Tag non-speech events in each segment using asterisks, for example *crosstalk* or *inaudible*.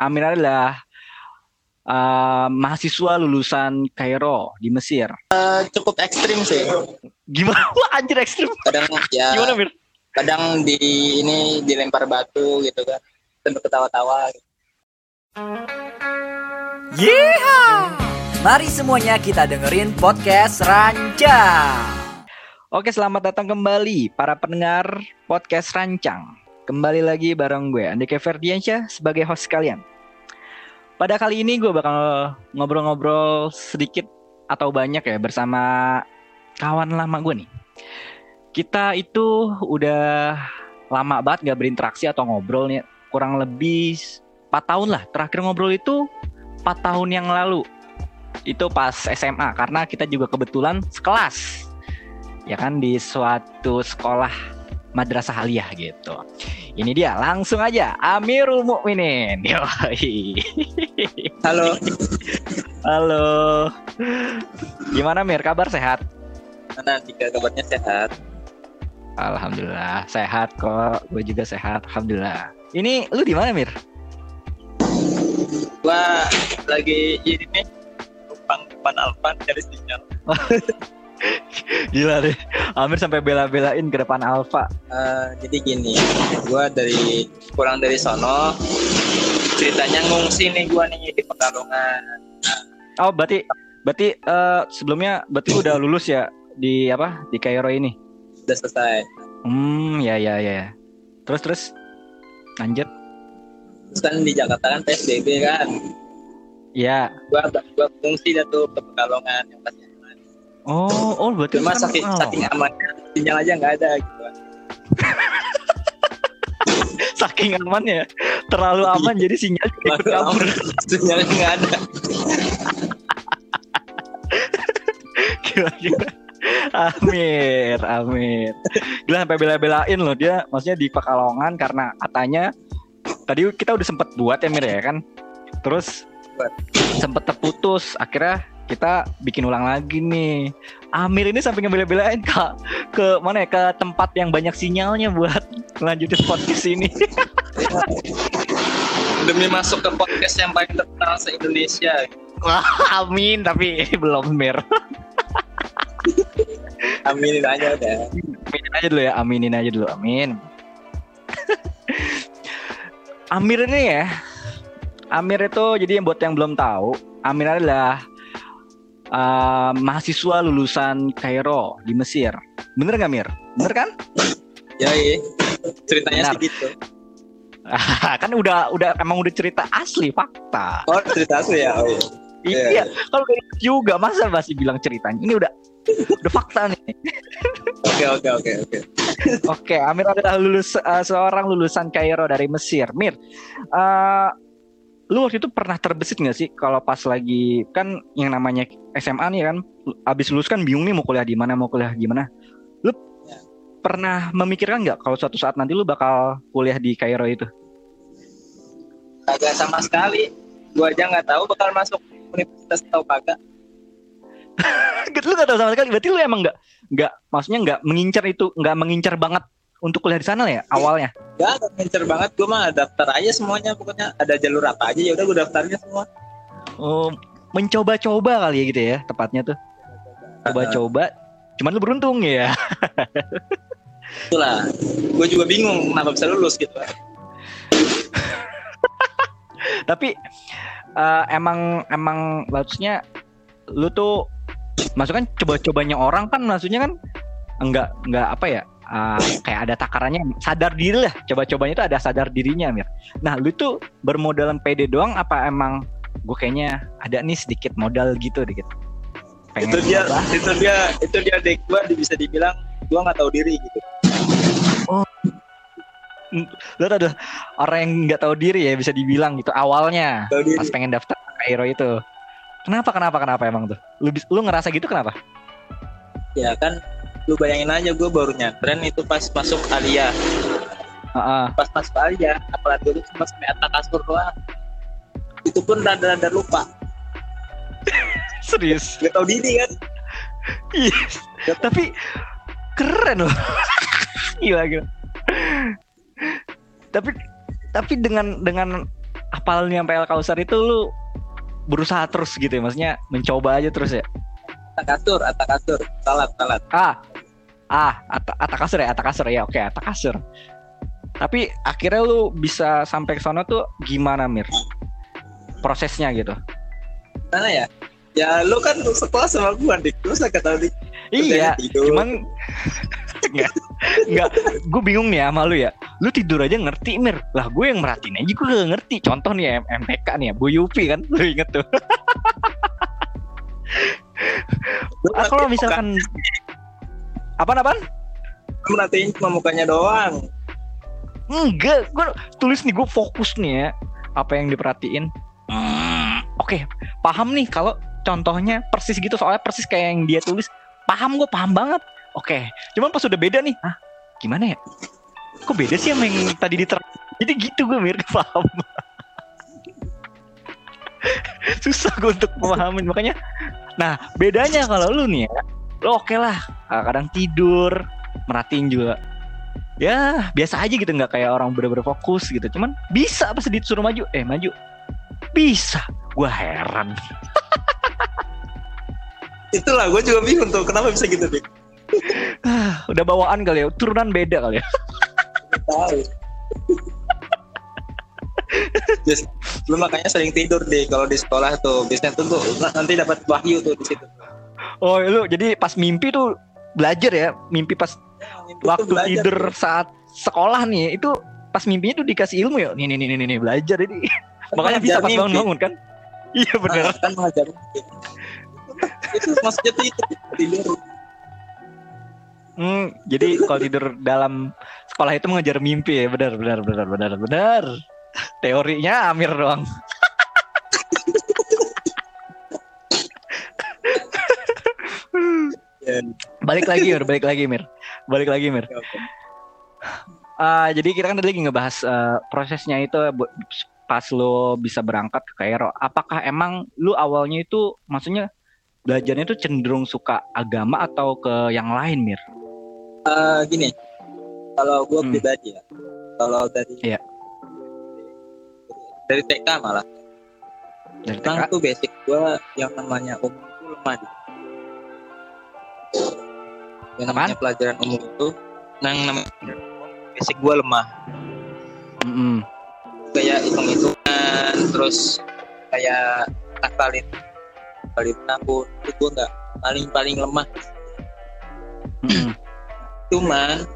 Amir adalah uh, mahasiswa lulusan Kairo di Mesir. Uh, cukup ekstrim sih. Gimana? *laughs* Wah, anjir ekstrim. Kadang ya. Gimana Mir? Kadang di ini dilempar batu gitu kan. Sambil ketawa-tawa. Gitu. Yeehaw! Mari semuanya kita dengerin podcast Rancang. Oke, selamat datang kembali para pendengar podcast Rancang. Kembali lagi bareng gue, Andika Ferdiansyah sebagai host kalian. Pada kali ini gue bakal ngobrol-ngobrol sedikit atau banyak ya bersama kawan lama gue nih. Kita itu udah lama banget gak berinteraksi atau ngobrol nih. Kurang lebih 4 tahun lah. Terakhir ngobrol itu 4 tahun yang lalu. Itu pas SMA karena kita juga kebetulan sekelas. Ya kan di suatu sekolah madrasah aliyah gitu. Ini dia, langsung aja Amirul Mukminin. *laughs* Halo. Halo. Gimana Mir? Kabar sehat? Mana jika kabarnya sehat? Alhamdulillah sehat kok. Gue juga sehat. Alhamdulillah. Ini lu di mana Mir? Gua lagi ini nih numpang depan Alfa cari sinyal. *laughs* Gila deh, Amir sampai bela-belain ke depan Alfa. Uh, jadi gini, gue dari pulang dari sono, ceritanya ngungsi nih gue nih di Pekalongan. Oh, berarti berarti uh, sebelumnya berarti udah lulus ya di apa di Kairo ini? Udah selesai. Hmm, ya ya ya. Terus terus lanjut. Terus kan di Jakarta kan PSBB kan. Iya. Gua gua ngungsi dah tuh ke Pekalongan yang pasti Oh, oh berarti cuma saking, saking amannya sinyal aja nggak ada gitu. *laughs* saking aman ya, terlalu aman jadi sinyal ikut kabur. Sinyalnya nggak ada. *laughs* gila gila. Amir, Amir. Gila sampai bela-belain loh dia maksudnya di Pekalongan karena katanya tadi kita udah sempet buat ya Mir ya kan. Terus sempet terputus akhirnya kita bikin ulang lagi nih. Amir ini sampai ngebela-belain ke ke mana ya ke tempat yang banyak sinyalnya buat lanjutin podcast ini. *laughs* Demi masuk ke podcast yang paling terkenal se Indonesia. Wah, amin tapi *laughs* belum Mir. *laughs* aminin aja udah. Aminin aja dulu ya, aminin aja dulu, amin. Amir ini ya, Amir itu jadi buat yang belum tahu, Amir adalah uh, mahasiswa lulusan Kairo di Mesir. Bener nggak Mir? Bener kan? Ya iya. Ceritanya Benar. sih gitu. *laughs* kan udah udah emang udah cerita asli fakta. Oh cerita asli ya. Oh, iya. Iya, yeah, yeah. kalau kayak gitu juga masa masih bilang ceritanya. Ini udah udah fakta nih. Oke oke oke oke. Oke, Amir adalah lulus uh, seorang lulusan Kairo dari Mesir. Mir, uh, lu waktu itu pernah terbesit nggak sih? Kalau pas lagi kan yang namanya SMA nih kan abis lulus kan bingung nih mau kuliah di mana mau kuliah gimana. Lu ya. pernah memikirkan nggak kalau suatu saat nanti lu bakal kuliah di Kairo itu? Agak sama sekali. Gua aja nggak tahu bakal masuk universitas atau kagak. *laughs* Lu gak tahu sama sekali. Berarti lu emang nggak nggak maksudnya nggak mengincar itu nggak mengincar banget untuk kuliah di sana lah ya awalnya? Gak, gak banget gue mah daftar aja semuanya pokoknya ada jalur apa aja ya udah gue daftarnya semua. Oh, mencoba-coba kali ya gitu ya tepatnya tuh. Coba-coba, cuman lu beruntung ya. *laughs* Itulah, gue juga bingung kenapa bisa lulus gitu. *laughs* Tapi uh, emang emang maksudnya lu tuh maksudnya kan coba-cobanya orang kan maksudnya kan enggak enggak apa ya uh, kayak ada takarannya sadar diri lah. Coba-cobanya itu ada sadar dirinya Mir. Nah lu tuh bermodalan PD doang apa emang gue kayaknya ada nih sedikit modal gitu dikit? Pengen itu dia apa? itu dia itu dia dek gue bisa dibilang gue nggak tahu diri gitu. Oh. Lu ada orang yang nggak tahu diri ya bisa dibilang gitu awalnya. Pas pengen daftar Cairo itu. Kenapa kenapa kenapa emang tuh? Lu lu ngerasa gitu kenapa? Ya kan lu bayangin aja gue baru nyantren itu pas masuk Alia uh-uh. pas masuk Alia apalagi dulu cuma sampai atas kasur doang. Itu pun rada-rada lupa. *laughs* Serius? Gak tau diri kan? Yes. tapi keren loh. *laughs* Gila gila. Tapi tapi dengan dengan apalnya sampai Al Kausar itu lu berusaha terus gitu ya? Maksudnya mencoba aja terus ya? Kasur atas kasur. Salat salat. Ah ah ata kasur ya atas kasur ya oke atas kasur tapi akhirnya lu bisa sampai ke sana tuh gimana Mir prosesnya gitu mana ya ya lu kan sekolah sama gua dik lu sakit tahu dik iya cuman *laughs* Enggak, enggak. Gue bingung nih sama lu ya. Lu tidur aja ngerti, Mir. Lah gue yang merhatiin aja gue gak ngerti. Contoh nih MTK nih ya, Bu Yupi kan. Lu inget tuh. ah, kalau misalkan apa apa? Merhatiin cuma mukanya doang. Enggak, gue tulis nih gue fokus nih ya apa yang diperhatiin. Hmm, Oke, okay, paham nih kalau contohnya persis gitu soalnya persis kayak yang dia tulis. Paham gue paham banget Oke, okay. cuman pas udah beda nih, ah gimana ya? Kok beda sih sama yang tadi diter... Jadi gitu gue mirip *laughs* paham. Susah gue untuk memahami makanya. Nah bedanya kalau lu nih ya, lo oke okay lah. Kadang tidur, merhatiin juga. Ya biasa aja gitu nggak kayak orang bener-bener fokus gitu. Cuman bisa pas disuruh maju, eh maju, bisa. Gue heran. *laughs* Itulah gue juga bingung tuh kenapa bisa gitu deh Udah bawaan kali ya, turunan beda kali ya. Tahu. Just, lu makanya sering tidur deh kalau di sekolah tuh. Biasanya tuh, tuh nanti dapat wahyu tuh di situ. Oh, lu jadi pas mimpi tuh belajar ya, mimpi pas mimpi waktu tidur saat sekolah nih, itu pas mimpinya tuh dikasih ilmu ya. Nih nih nih nih, nih belajar ini. *laughs* Makanya bisa pas bangun-bangun kan? Iya benar. kan mengajar *laughs* itu maksudnya tuh itu tidur Hmm, jadi kalau tidur dalam sekolah itu mengejar mimpi ya, benar benar benar benar benar. Teorinya Amir doang. Balik lagi Mir, balik lagi Mir. Balik lagi Mir. Uh, jadi kita kan tadi lagi ngebahas uh, prosesnya itu pas lo bisa berangkat ke Kairo. Apakah emang lu awalnya itu maksudnya belajarnya itu cenderung suka agama atau ke yang lain Mir? uh, gini kalau gue hmm. pribadi ya kalau dari yeah. dari TK malah dari TK? tuh basic gue yang namanya umum itu lemah yang namanya Apaan? pelajaran umum itu yang namanya basic gue lemah. Mm -hmm. kayak hitung hitungan terus kayak akalin kali penambun itu gue nggak paling paling lemah mm -hmm cuman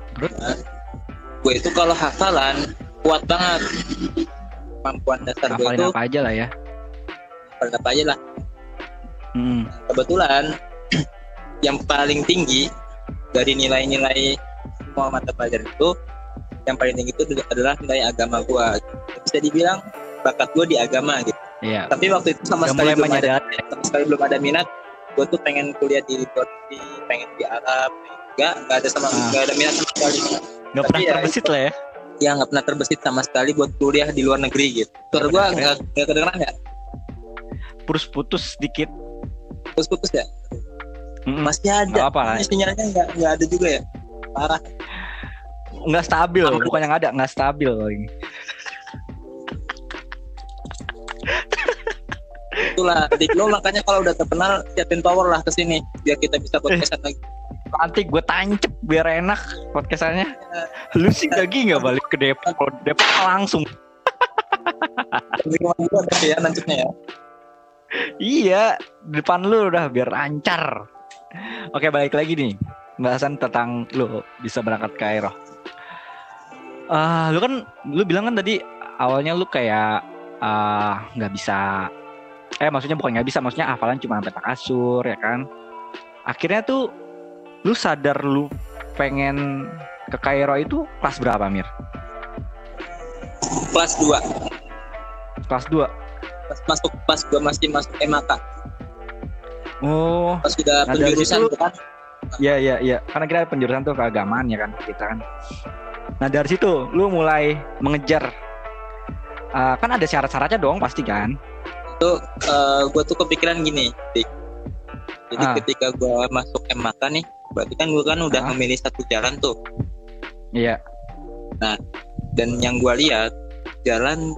gue itu kalau hafalan kuat banget. Kemampuan dasar gue itu apa aja lah ya? Hafalin apa aja lah. Hmm. kebetulan *clears throat* yang paling tinggi dari nilai-nilai semua mata pelajaran itu yang paling tinggi itu adalah nilai agama gue bisa dibilang bakat gue di agama gitu Iya. Tapi waktu itu sama sekali belum ada, sama sekali belum ada minat. Gue tuh pengen kuliah di luar pengen di Arab, Enggak, enggak ada sama enggak ah. ada minat sama sekali. Enggak pernah ya, terbesit lah ya. Ya enggak pernah terbesit sama sekali buat kuliah di luar negeri gitu. Suara gua enggak enggak kedengeran ya? Putus-putus sedikit. Putus-putus ya? Mm-hmm. Masih ada. apa lah. Sinyalnya enggak enggak ada juga ya. Parah. Enggak stabil, bukan yang ada, enggak stabil ini. itulah di lo makanya kalau udah terkenal siapin power lah ke sini biar kita bisa podcastan lagi nanti gue tancep biar enak podcastannya lu sih lagi nggak balik ke Depok Depok langsung ya nancepnya ya iya depan lu udah biar lancar oke balik lagi nih. Bahasan tentang lu bisa berangkat ke Cairo uh, lu kan lu bilang kan tadi awalnya lu kayak ah, nggak uh, bisa eh maksudnya bukan nggak bisa maksudnya hafalan cuma sampai kasur ya kan? Akhirnya tuh lu sadar lu pengen ke Kairo itu kelas berapa Mir? Kelas 2 Kelas 2? Pas masuk pas gua masih masuk MAK Oh. Pas sudah nah, penjurusan itu, kan? Iya iya iya karena kita penjurusan tuh keagamaan ya kan kita kan. Nah dari situ lu mulai mengejar. Uh, Kan ada syarat-syaratnya dong pasti kan? Itu uh, gue tuh kepikiran gini Dik. Jadi ah. ketika gue masuk MAK nih berarti kan gue kan udah ah. memilih satu jalan tuh. Iya. Nah dan yang gue lihat jalan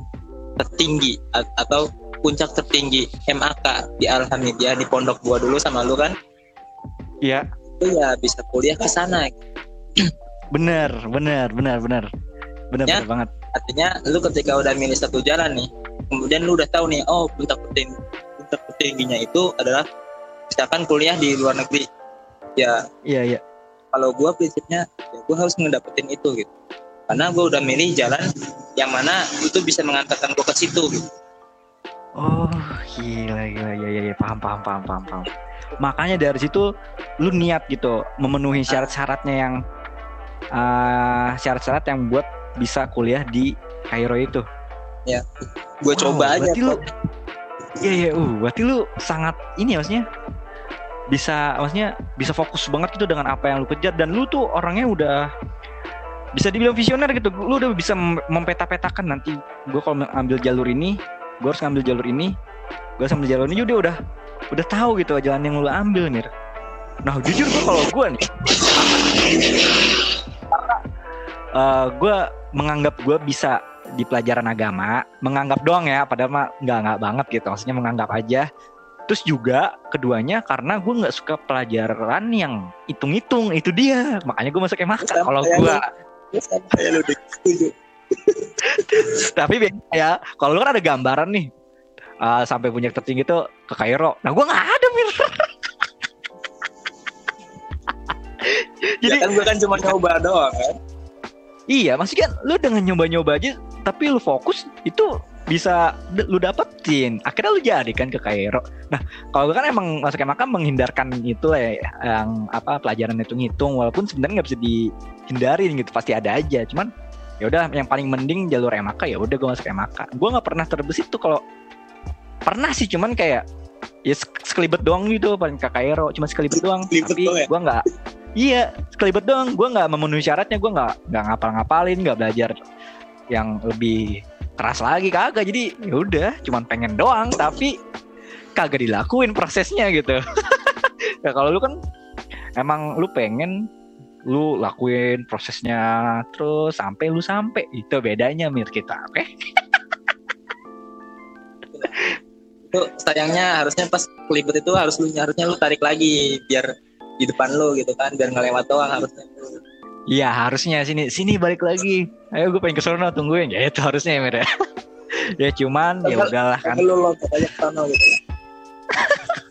tertinggi atau puncak tertinggi MAK di Alhamdulillah di pondok gua dulu sama lu kan? Iya. Itu ya bisa kuliah ke sana. *clears throat* Bener bener bener bener. Bener, ya, bener banget. artinya lu ketika udah milih satu jalan nih kemudian lu udah tahu nih oh puncak tertinggi puncak tertingginya itu adalah misalkan kuliah di luar negeri. Ya iya iya. kalau gue prinsipnya ya gue harus ngedapetin itu gitu. Karena gue udah milih jalan yang mana itu bisa mengantarkan gue ke situ gitu oh gila gila. Ya ya, ya. paham paham paham paham paham. Makanya dari situ lu niat gitu memenuhi ah. syarat-syaratnya yang uh, syarat-syarat yang buat bisa kuliah di Kairo itu. Ya gue wow, coba aja berarti lu Iya iya, uh, berarti lu sangat ini ya maksudnya bisa maksudnya bisa fokus banget gitu dengan apa yang lu kejar. Dan lu tuh orangnya udah bisa dibilang visioner gitu. Lu udah bisa mempeta-petakan nanti. Gue kalau ambil jalur ini gue harus ngambil jalur ini. Gue harus ambil jalur ini. Udah udah. Udah tahu gitu jalan yang lu ambil mir nah jujur gue kalau gue nih. Uh, eh, gue menganggap gue bisa di pelajaran agama menganggap doang ya padahal mah nggak nggak banget gitu. Maksudnya menganggap aja. Terus juga keduanya karena gue nggak suka pelajaran yang hitung-hitung itu dia. Makanya gue masuk MHK kalau gue. Tapi ya kalau lu kan ada gambaran nih uh, sampai punya tertinggi tuh ke Kairo. Nah gue nggak ada mir. *laughs* Jadi ya kan gue kan cuma nyoba doang kan. Iya, maksudnya kan lu dengan nyoba-nyoba aja tapi lu fokus itu bisa lu dapetin akhirnya lu jadi kan ke Kairo nah kalau kan emang masuk MAK menghindarkan itu ya yang apa pelajaran itu ngitung walaupun sebenarnya nggak bisa dihindarin gitu pasti ada aja cuman ya udah yang paling mending jalur MAK ya udah gue masuk MAK gue nggak pernah terbesit tuh kalau pernah sih cuman kayak ya sekelibet doang gitu paling ke Kairo cuma sekelibet doang. Tapi ya? gue nggak iya sekelibet doang. Gue nggak memenuhi syaratnya gue nggak nggak ngapal-ngapalin nggak belajar yang lebih keras lagi kagak. Jadi ya udah cuman pengen doang tapi kagak dilakuin prosesnya gitu. *laughs* Ya kalau lu kan emang lu pengen lu lakuin prosesnya terus sampai lu sampai itu bedanya mir kita oke *laughs* okay? itu sayangnya harusnya pas kelibet itu harus lu harusnya lu tarik lagi biar di depan lu gitu kan biar ngelewat doang harusnya Iya harusnya sini sini balik lagi. Ayo gue pengen ke sana tungguin ya itu harusnya ya Mir ya. *laughs* ya cuman ya udahlah kan. Lu loncat aja ke sana gitu. *laughs*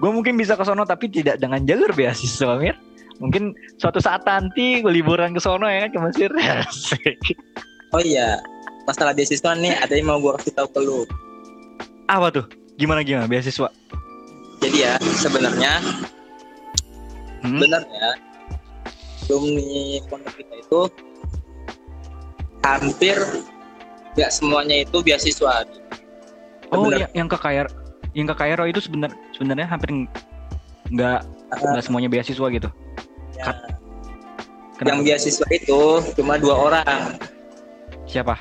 gue mungkin bisa ke sana tapi tidak dengan jalur beasiswa Mir. Mungkin suatu saat nanti gue liburan ke sana ya cuma sih *laughs* Oh iya, masalah beasiswa nih ada yang mau gue kasih tahu ke lu. Apa tuh? Gimana gimana beasiswa? Jadi ya sebenarnya hmm? sebenarnya alumni pondok kita itu hampir nggak semuanya itu beasiswa. Oh, ya, yang ke KR, yang ke Kairo itu sebenarnya sebenarnya hampir nggak nggak uh, semuanya beasiswa gitu. Ya. Yang beasiswa itu cuma dua orang. Siapa?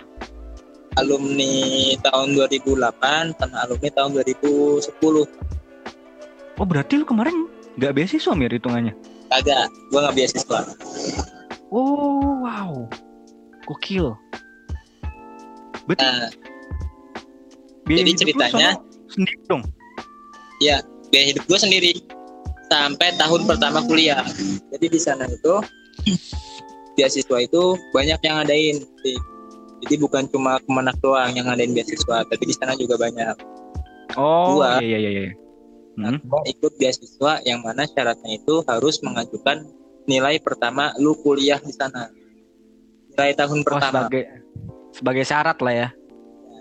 Alumni tahun 2008 sama alumni tahun 2010. Oh berarti lu kemarin nggak beasiswa mir hitungannya? Kagak, gue nggak beasiswa. Oh, wow. Gokil. Betul. Nah, jadi ceritanya sendiri dong. Iya, biaya hidup gue sendiri sampai tahun pertama kuliah. Jadi di sana itu *clears throat* beasiswa itu banyak yang ngadain. Jadi bukan cuma Kemenak doang yang ngadain beasiswa, tapi di sana juga banyak. Oh, gua, iya iya iya hmm. ikut beasiswa yang mana syaratnya itu harus mengajukan nilai pertama lu kuliah di sana nilai tahun oh, pertama sebagai sebagai syarat lah ya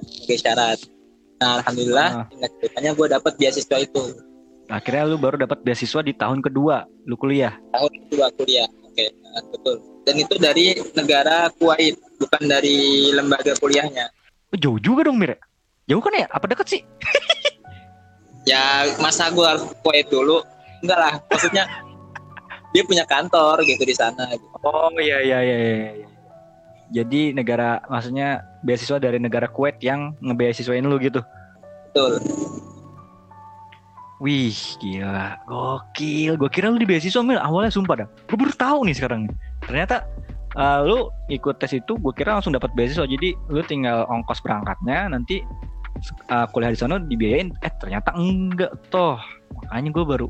sebagai syarat nah alhamdulillah uh. ceritanya gue dapat beasiswa itu. Akhirnya lu baru dapat beasiswa di tahun kedua lu kuliah? Tahun kedua kuliah oke nah, betul. Dan itu dari negara Kuwait bukan dari lembaga kuliahnya. Oh, jauh juga dong Mir. Jauh kan ya? Apa dekat sih? *laughs* Ya masa gue harus Kuwait dulu? Enggak lah maksudnya dia punya kantor gitu di sana gitu. oh iya, iya iya iya iya. Jadi negara maksudnya beasiswa dari negara Kuwait yang ngebeasiswain lu gitu. Betul. Wih, gila, gokil. Gue kira lu di beasiswa mil. Awalnya sumpah dah. Gue baru tahu nih sekarang. Ternyata uh, lu ikut tes itu gue kira langsung dapat beasiswa. Jadi lu tinggal ongkos berangkatnya nanti uh, kuliah di sana dibiayain. Eh ternyata enggak toh. Makanya gue baru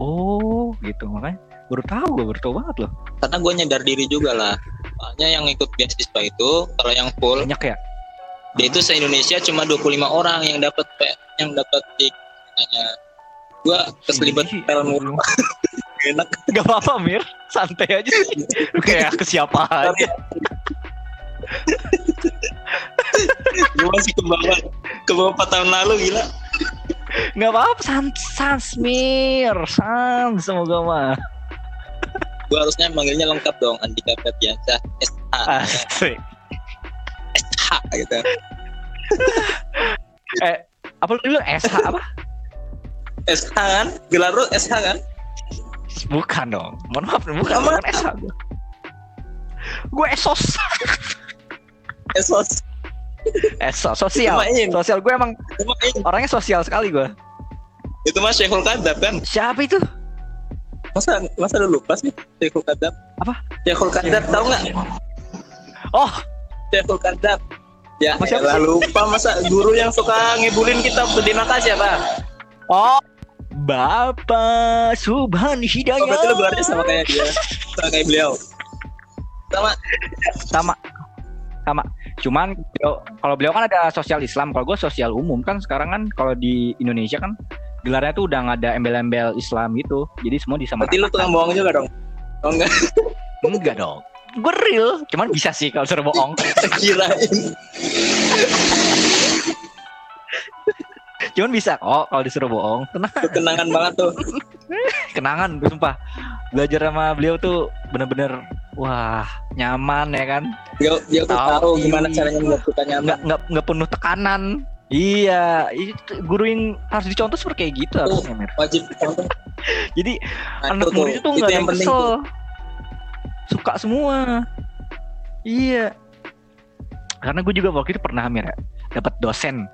oh gitu. Makanya baru tahu gue baru tahu banget loh. Karena gue nyadar diri juga lah soalnya yang ikut beasiswa itu kalau yang full banyak ya? dia itu se Indonesia cuma 25 orang yang dapat yang dapat di nanya. Gue keselibet pelmu *laughs* enak. Gak apa-apa Mir. Santai aja sih. *laughs* Kayak ke siapa aja *laughs* gue masih ke bawah ke bawah 4 tahun lalu gila. Nggak apa-apa sans sans Mir. Sans semoga mah gue harusnya manggilnya lengkap dong Andika Ferdiansyah SH Asik. SH gitu. *laughs* Eh apa lu SH apa? SH kan? Gelar lu SH kan? Bukan dong. Mohon maaf bukan bukan SH gue gue esos. *laughs* Esos. Esos sosial. Sosial gue emang orangnya sosial sekali gue itu mas Syekhul Kadab kan? Siapa itu masa masa lu lupa sih Syekhul Kadab apa Syekhul Kadab tahu nggak oh Syekhul Kadab ya lah lupa masa guru yang suka ngibulin kita terima kasih siapa oh Bapak Subhan Hidayat. Oh, berarti lu gelarnya sama kayak dia. Sama kayak beliau. Sama. Sama. Sama. Cuman kalau beliau kan ada sosial Islam, kalau gue sosial umum kan sekarang kan kalau di Indonesia kan gelarnya tuh udah nggak ada embel-embel Islam gitu. Jadi semua sama. Berarti lu tukang bohong juga dong? Oh enggak? enggak dong. Gue real, cuman bisa sih kalau suruh bohong. *laughs* Kirain. Cuman bisa kok kalau disuruh bohong. Tenang. Kenangan banget tuh. Kenangan, sumpah. Belajar sama beliau tuh bener-bener wah nyaman ya kan. Dia dia tuh tahu, tahu gimana caranya membuat kita nyaman. Nggak, nggak, nggak penuh tekanan. Iya, itu guru yang harus dicontoh seperti kayak gitu oh, harusnya, Mir. Wajib dicontoh. *laughs* Jadi nah, anak murid itu nggak yang kesel. Tuh. Suka semua. Iya. Karena gue juga waktu itu pernah Mir ya, dapat dosen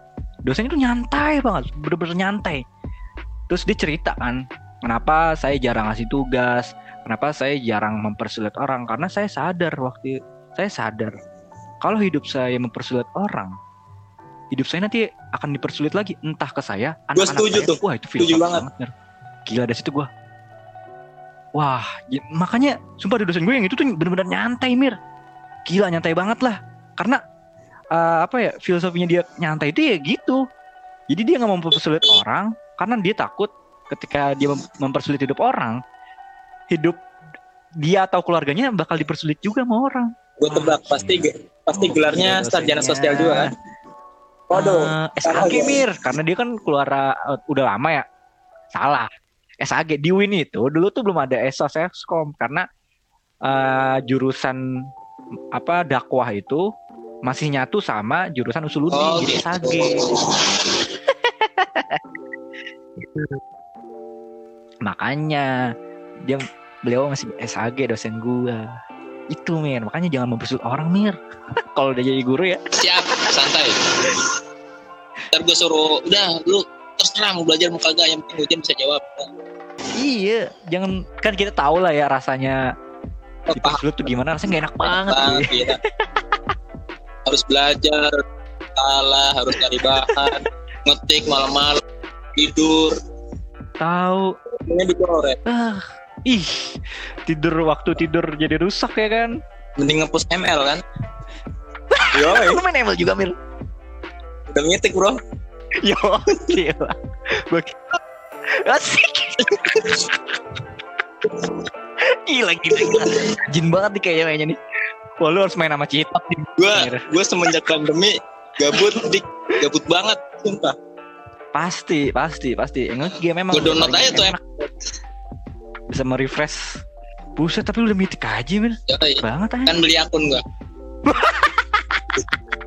dosennya tuh nyantai banget bener-bener nyantai terus dia cerita kan kenapa saya jarang ngasih tugas kenapa saya jarang mempersulit orang karena saya sadar waktu saya sadar kalau hidup saya mempersulit orang hidup saya nanti akan dipersulit lagi. Entah ke saya anak-anak setuju saya. tuh. wah itu setuju banget, banget. Gila dari situ gue wah ya, makanya sumpah di dosen gue yang itu tuh bener-bener nyantai mir. Gila nyantai banget lah. Karena uh, apa ya filosofinya dia nyantai itu ya gitu. Jadi dia nggak mau mempersulit orang karena dia takut ketika dia mempersulit hidup orang hidup dia atau keluarganya bakal dipersulit juga sama orang. Gue tebak pasti pasti gelarnya sarjana sosial juga kan Waduh, uh, eh, SAG Mir, karena dia kan keluar uh, udah lama ya. Salah. SAG di Win itu dulu tuh belum ada ESOS Eskom karena uh, jurusan apa dakwah itu masih nyatu sama jurusan usuluddin oh, jadi gitu. SAG. *laughs* makanya dia beliau masih SAG dosen gua. Itu Mir, makanya jangan mempersulit orang Mir. *laughs* Kalau udah jadi guru ya. Siap, santai. Ntar gue suruh, udah lu terserah mau belajar mau kagak. Yang penting ujian bisa jawab. Iya, jangan kan kita tahu lah ya rasanya oh, dipersulit tuh gimana rasanya gak enak banget. banget iya. *laughs* Harus belajar salah harus cari bahan ngetik malam-malam tidur. Tahu. Ah ih tidur waktu tidur jadi rusak ya kan? Mending ngepus ML kan? *laughs* Yo lu main ML juga Mil udah ngetik bro *laughs* yo gila gue asik gila gila, gila. jin banget nih kayaknya nih Wah lu harus main sama Citot nih. Gue gue semenjak pandemi gabut dik gabut banget sumpah. Pasti, pasti, pasti. Enggak game memang. Gue download aja tuh enak. Bisa merefresh. Buset, tapi lu udah mitik aja, Min. Ya, iya. Banget aja. Kan beli akun gua. *laughs*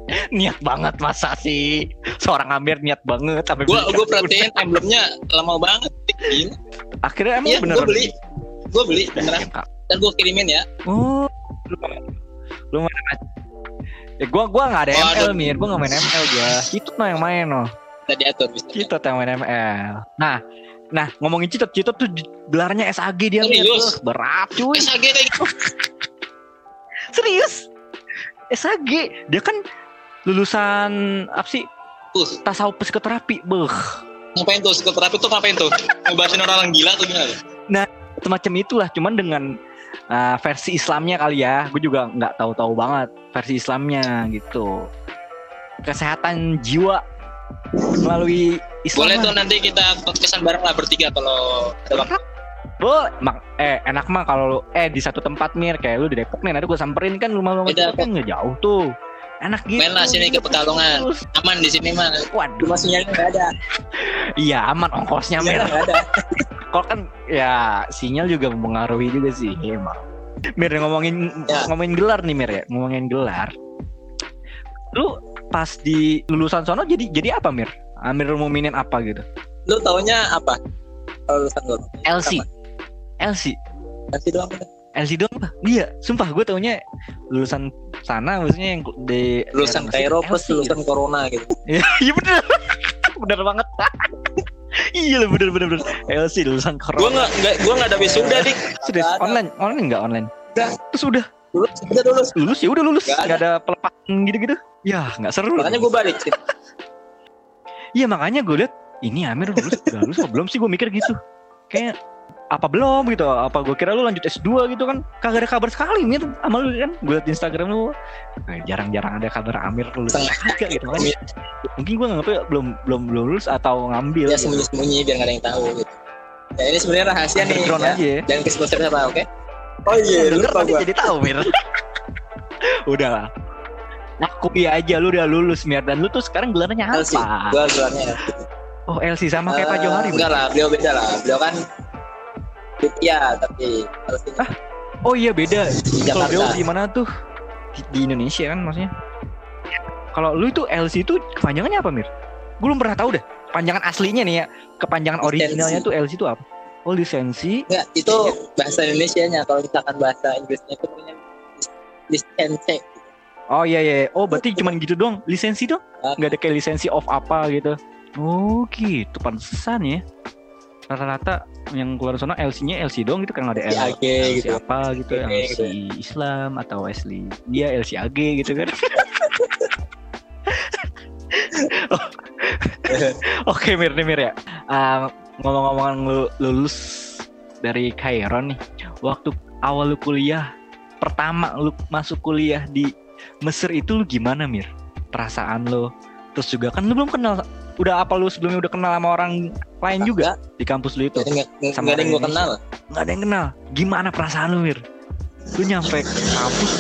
*laughs* niat banget masa sih? Seorang Amir niat banget sampai gua gua perhatiin emblemnya lama banget Gila. akhirnya emang iya, bener gua beli. Gua beli beneran. Dan gua kirimin ya. Oh lu main ya gua gua nggak ada oh, ML ada. mir. Gua nggak main ML gua. Citot no yang main no tadi atur bisa. Citot yang main ML nah nah ngomongin Citot Citot tuh gelarnya SAG dia mir. Tuh berat cuy. SAG gitu? *laughs* Serius? SAG, dia kan lulusan apa sih? Uh. Tasawuf psikoterapi. Beuh. Ngapain tuh psikoterapi tuh ngapain tuh? Ngebahasin orang gila atau gimana? Nah, semacam itulah cuman dengan uh, versi Islamnya kali ya. Gue juga nggak tahu-tahu banget versi Islamnya gitu. Kesehatan jiwa melalui Islam. Boleh tuh nanti kita podcastan bareng lah bertiga kalau ada waktu. Bo, mak, eh enak mah kalau lu eh di satu tempat mir kayak lu di Depok nih nanti gue samperin kan rumah rumah Beda, kan nggak jauh tuh enak gitu Main lah sini ke Pekalongan. Aman di sini mah. waduh Cuma sinyalnya nggak ada. iya aman ongkosnya Sinyalnya nggak ada. *laughs* kalau kan ya sinyal juga mempengaruhi juga sih emang mir ngomongin Ya. ngomongin gelar nih mir ya ngomongin gelar lu pas di lulusan sono jadi jadi apa mir Amir Muminin apa gitu Lu taunya apa? Lulusan lu? LC LC Kasih doang. LC doang apa? Iya, sumpah gue taunya lulusan sana maksudnya yang di Lulusan Kairo plus lulusan Corona gitu. Iya *laughs* iya bener Bener banget *laughs* Iya lah bener bener bener LC lulusan Gua corona nggak nggak gua nggak ada wisuda dik. Serius ada. online Online nggak online Udah. Terus udah Lulus udah lulus. Lulus ya udah lulus Nggak ada. Ada pelepasan gitu-gitu Ya nggak seru Makanya gua balik. Iya makanya gue liat Ini Amir lulus Udah lulus belum sih gue mikir gitu Kayak apa belum gitu apa gue kira lu lanjut S2 gitu kan kagak ada kabar sekali Mir sama lu kan gue liat di Instagram lu Eh, jarang-jarang ada kabar Amir lulus Setengah. S3 gitu makanya mungkin gue nganggapnya belum belum belum lulus atau ngambil Ya gitu. sembunyi-sembunyi biar nggak ada yang tahu gitu. Ya ini sebenarnya rahasia nih. Ya. aja Jangan kasih siapa, oke? Oh Yang denger lupa jadi tahu Mir *laughs* udah lah akui aja lu udah lulus Mir dan lu tuh sekarang gelarnya LC. apa Gua gelarnya. oh LC sama kayak Pak Eh, Johari Enggak lah, beliau beda lah. Beliau kan Iya, tapi LC Ah, oh iya beda. Kalau beliau di mana tuh? Di, di Indonesia kan maksudnya. Kalau lu itu LC itu kepanjangannya apa Mir? Gue belum pernah tahu deh panjangan aslinya nih ya. Kepanjangan Lisensi. originalnya tuh LC itu apa? Oh lisensi. Enggak, itu bahasa Indonesianya. Kalau misalkan bahasa Inggrisnya itu punya lisensi. oh iya iya oh berarti cuman gitu doang? Lisensi doang? Ah. nggak ada kayak lisensi of apa gitu? Oh gitu. Pantesan ya rata-rata yang keluar sana LC-nya LC doang gitu kan ada LC LC gitu. apa gitu LC LC Islam atau LC dia LC AG gitu kan *laughs* *laughs* Oke Mir nih Mir ya Ah, Ngomong-ngomongan lu lulus dari Kairo nih Waktu awal lu kuliah Pertama lu masuk kuliah di Mesir itu lu gimana Mir? Perasaan lu Terus juga kan lu belum kenal Udah apa lu sebelumnya udah kenal sama orang lain juga di kampus lu itu? Jadi nggak ada yang gue kenal. nggak ada yang kenal. Gimana perasaan lu Mir? Lu nyampe kampus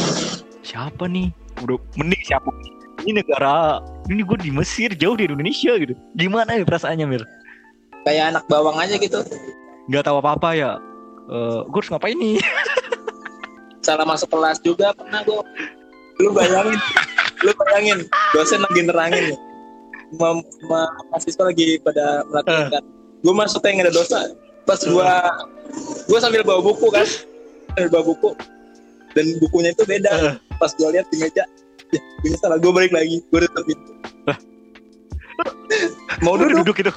Siapa nih? Udah mending siapa? Ini negara ini gue di Mesir jauh di Indonesia gitu. Gimana ya perasaannya Mir Kayak anak bawang aja gitu. nggak tahu apa apa ya. Eh gue harus ngapain nih? Salah masuk kelas juga pernah gue. Lu bayangin, lu bayangin, dosen lagi nerangin mahasiswa lagi pada melatihan kan. Gue masuk nggak ada dosa. Pas gua gua sambil bawa buku kan, sambil bawa buku. Dan bukunya itu beda. Eh. Pas gua lihat di meja, ya, ini salah. Gue balik lagi, gue tutup pintu. Mau duduk, duduk gitu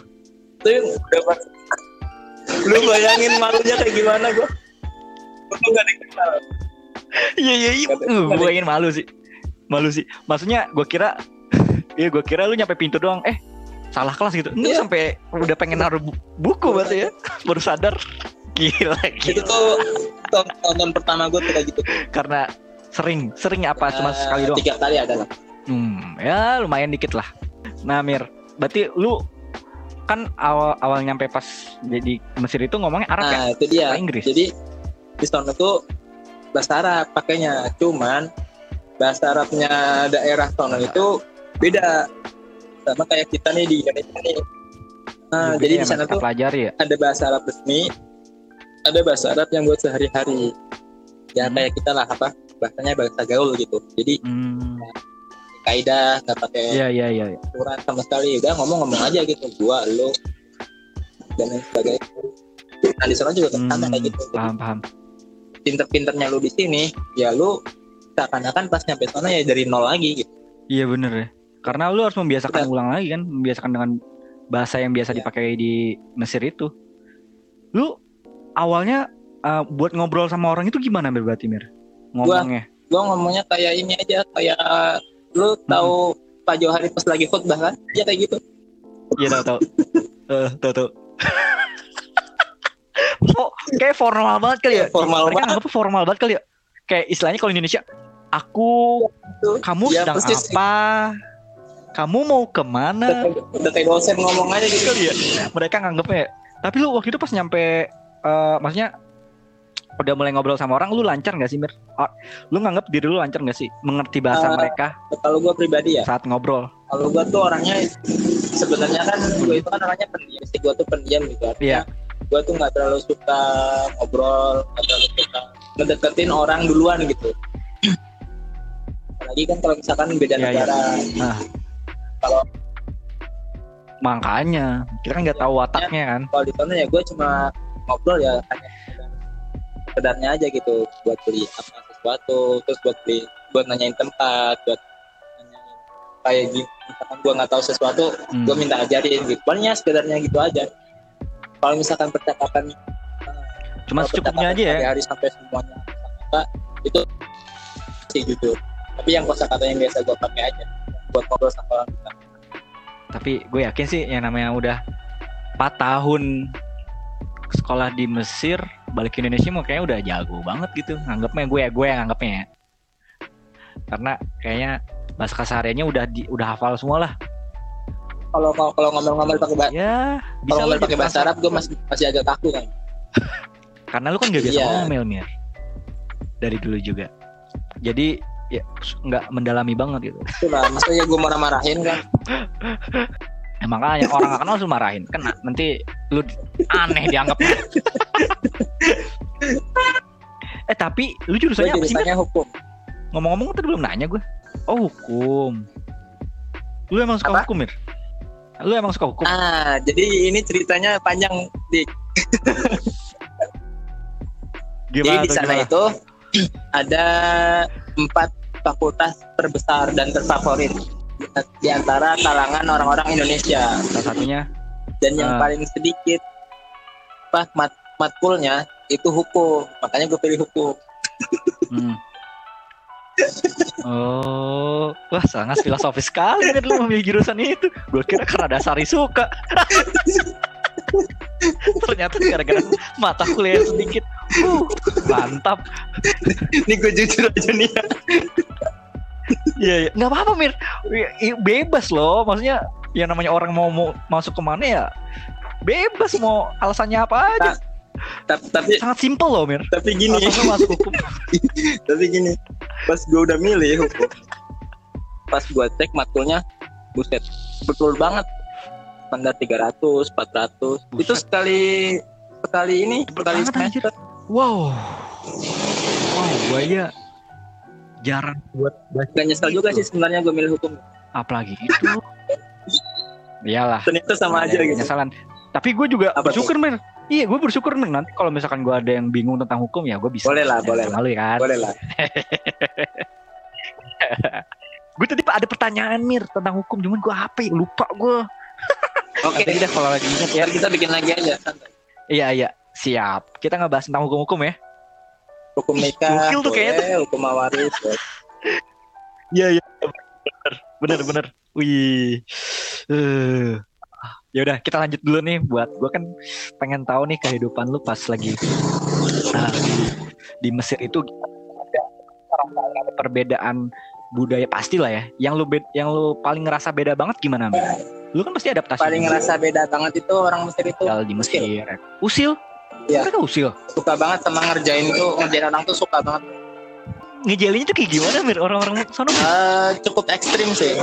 tapi udah pas. Lu bayangin malunya kayak gimana gua? Untung gak ada yang kenal. iya iya iya uh, gue ingin malu sih malu sih maksudnya gue kira Iya gue kira lu nyampe pintu doang Eh salah kelas gitu Enggak Iya. sampai udah pengen naruh bu- buku berarti ya *laughs* Baru sadar Gila Itu gila tuh ton- tonton pertama gue tuh kayak gitu. Karena sering Sering apa cuma Eh, sekali doang Tiga kali ada lah. Hmm, ya lumayan dikit lah. Nah, Mir, berarti lu kan awal awal nyampe pas jadi Mesir itu ngomongnya Arab ya? Nah itu dia. Bahasa Inggris. Jadi di sana tuh bahasa Arab pakainya. Cuman bahasa Arabnya daerah sana itu beda sama kayak kita nih di Indonesia nih. Nah, jadi di sana tuh pelajari ya. ada bahasa Arab resmi, ada bahasa Arab yang buat sehari-hari. Ya Hmm. kayak kita lah apa bahasanya bahasa gaul gitu. Jadi Hmm. kaidah nggak pakai Iya iya iya. iya. aturan sama sekali. Udah ngomong-ngomong aja gitu. Gua, lu dan lain sebagainya. Nah di sana juga Hmm, sama kayak gitu. Jadi, paham paham. pinter-pinternya lu di sini, ya lu seakan-akan pas nyampe sana ya dari nol lagi gitu. Iya bener ya. Karena lu harus membiasakan Udah. ulang lagi kan, membiasakan dengan bahasa yang biasa Iya. dipakai di Mesir itu. Lu awalnya uh, buat ngobrol sama orang itu gimana Mir berarti Mir? Ngomongnya. gue ngomongnya kayak ini aja kayak lu tahu hmm. Pak Johari pas lagi khutbah kan ya kayak gitu iya tahu tahu uh, *laughs* tahu tahu *laughs* oh, kayak formal banget kali ya formal Mereka banget formal banget kali ya kayak istilahnya kalau Indonesia aku kamu ya, sedang persis. apa kamu mau ke mana udah kayak dosen ngomong aja gitu ya mereka nganggepnya tapi lu waktu itu pas nyampe uh, maksudnya udah mulai ngobrol sama orang lu lancar gak sih Mir? Lu nganggap diri lu lancar gak sih mengerti bahasa uh, mereka? Kalau gue pribadi ya saat ngobrol. Kalau gue tuh orangnya sebenarnya kan gue itu kan orangnya pendiam sih gue tuh pendiam gitu. Iya. Yeah. Gue tuh nggak terlalu suka ngobrol, nggak terlalu suka ngedeketin orang duluan gitu. *clears throat* Apalagi kan kalau misalkan beda yeah, iya. negara. Yeah. Nah. Kalau makanya kita kan nggak tahu wataknya kan. Kalau di sana ya gue cuma ngobrol ya hanya sekedarnya aja gitu buat beli apa sesuatu terus buat beli buat nanyain tempat buat nanyain kayak gitu misalkan gue nggak tahu sesuatu hmm. gue minta ajarin gitu. Palingnya sekedarnya gitu aja. Kalau misalkan percakapan cuma secukupnya aja ya. hari sampai semuanya apa itu sih jujur. Tapi yang kosakata yang biasa gue pakai aja buat ngobrol sama orang tapi gue yakin sih yang namanya udah 4 tahun sekolah di Mesir balik ke Indonesia mau kayaknya udah jago banget gitu. Nganggapnya gue ya gue yang nganggapnya ya. karena kayaknya bahasa kasarnya udah di, udah hafal semua lah. Kalau kalau ngomel-ngomel pakai bahasa ya bisa ngomel pakai bahasa Arab gue masih masih agak kaku kan? *laughs* Karena lu kan gak biasa yeah. ngomel mir. Dari dulu juga. Jadi ya nggak mendalami banget gitu. Itulah, maksudnya gue marah-marahin kan. *laughs* Ya, makanya orang gak kenal langsung marahin. Kena nanti lu aneh dianggap. *laughs* eh tapi lu jurusannya apa sih? hukum. Ngomong-ngomong tadi belum nanya gue. Oh hukum. Lu emang suka apa? hukum Mir? Lu emang suka hukum? Ah jadi ini ceritanya panjang dik. *laughs* gimana jadi di sana itu ada empat fakultas terbesar dan terfavorit di antara kalangan orang-orang Indonesia. Salah satunya. Dan yang uh. paling sedikit pas mat matkulnya itu hukum, makanya gue pilih hukum. Hmm. Oh, wah sangat filosofis sekali kan lu memilih jurusan itu. Gue kira karena dasar suka. *laughs* Ternyata gara-gara mata kuliah sedikit. Uh, mantap. Ini gue jujur aja nih ya. Iya, iya. Nggak apa-apa, Mir. Bebas loh. Maksudnya yang namanya orang mau, mau masuk ke mana ya bebas mau alasannya apa aja. Ta tapi sangat simpel loh, Mir. Tapi gini. masuk hukum. *laughs* tapi gini. Pas gue udah milih hukum. Pas gue cek matkulnya, buset. Betul banget. Standar 300, 400. Buset. Itu sekali sekali ini, sekali semester. Wow. Wow, gue ya jarang buat gak nyesel juga sih sebenarnya gue milih hukum. Apalagi itu. Iyalah. Ternyata sama aja gitu. Nyesalan tapi gue juga Apa bersyukur men iya gue bersyukur men nanti kalau misalkan gue ada yang bingung tentang hukum ya gue bisa boleh lah boleh lah. kan? Boleh lah. *laughs* Gue tadi ada pertanyaan mir tentang hukum. Cuman gue apa ya? Lupa gue *laughs* oke. Okay. kita kalau lagi ingat ya. Kita bikin lagi aja santai. iya iya. Siap. Kita ngebahas tentang hukum-hukum ya. Hukum nikah tuh kayaknya hukum mawaris iya iya. Bener bener bener. Wih. Uh. ya udah kita lanjut dulu nih buat gue kan pengen tahu nih kehidupan lu pas lagi nah, di, di Mesir itu ada perbedaan budaya pasti lah ya yang lu yang lu paling ngerasa beda banget gimana Mbak? lu kan pasti adaptasi paling ngerasa beda banget itu orang Mesir itu di Mesir usil Iya. Mereka usil. Suka banget sama ngerjain itu, ngerjain orang tuh suka banget. Ngejalinnya tuh kayak gimana Mir? Orang-orang sana? Uh, cukup ekstrim sih.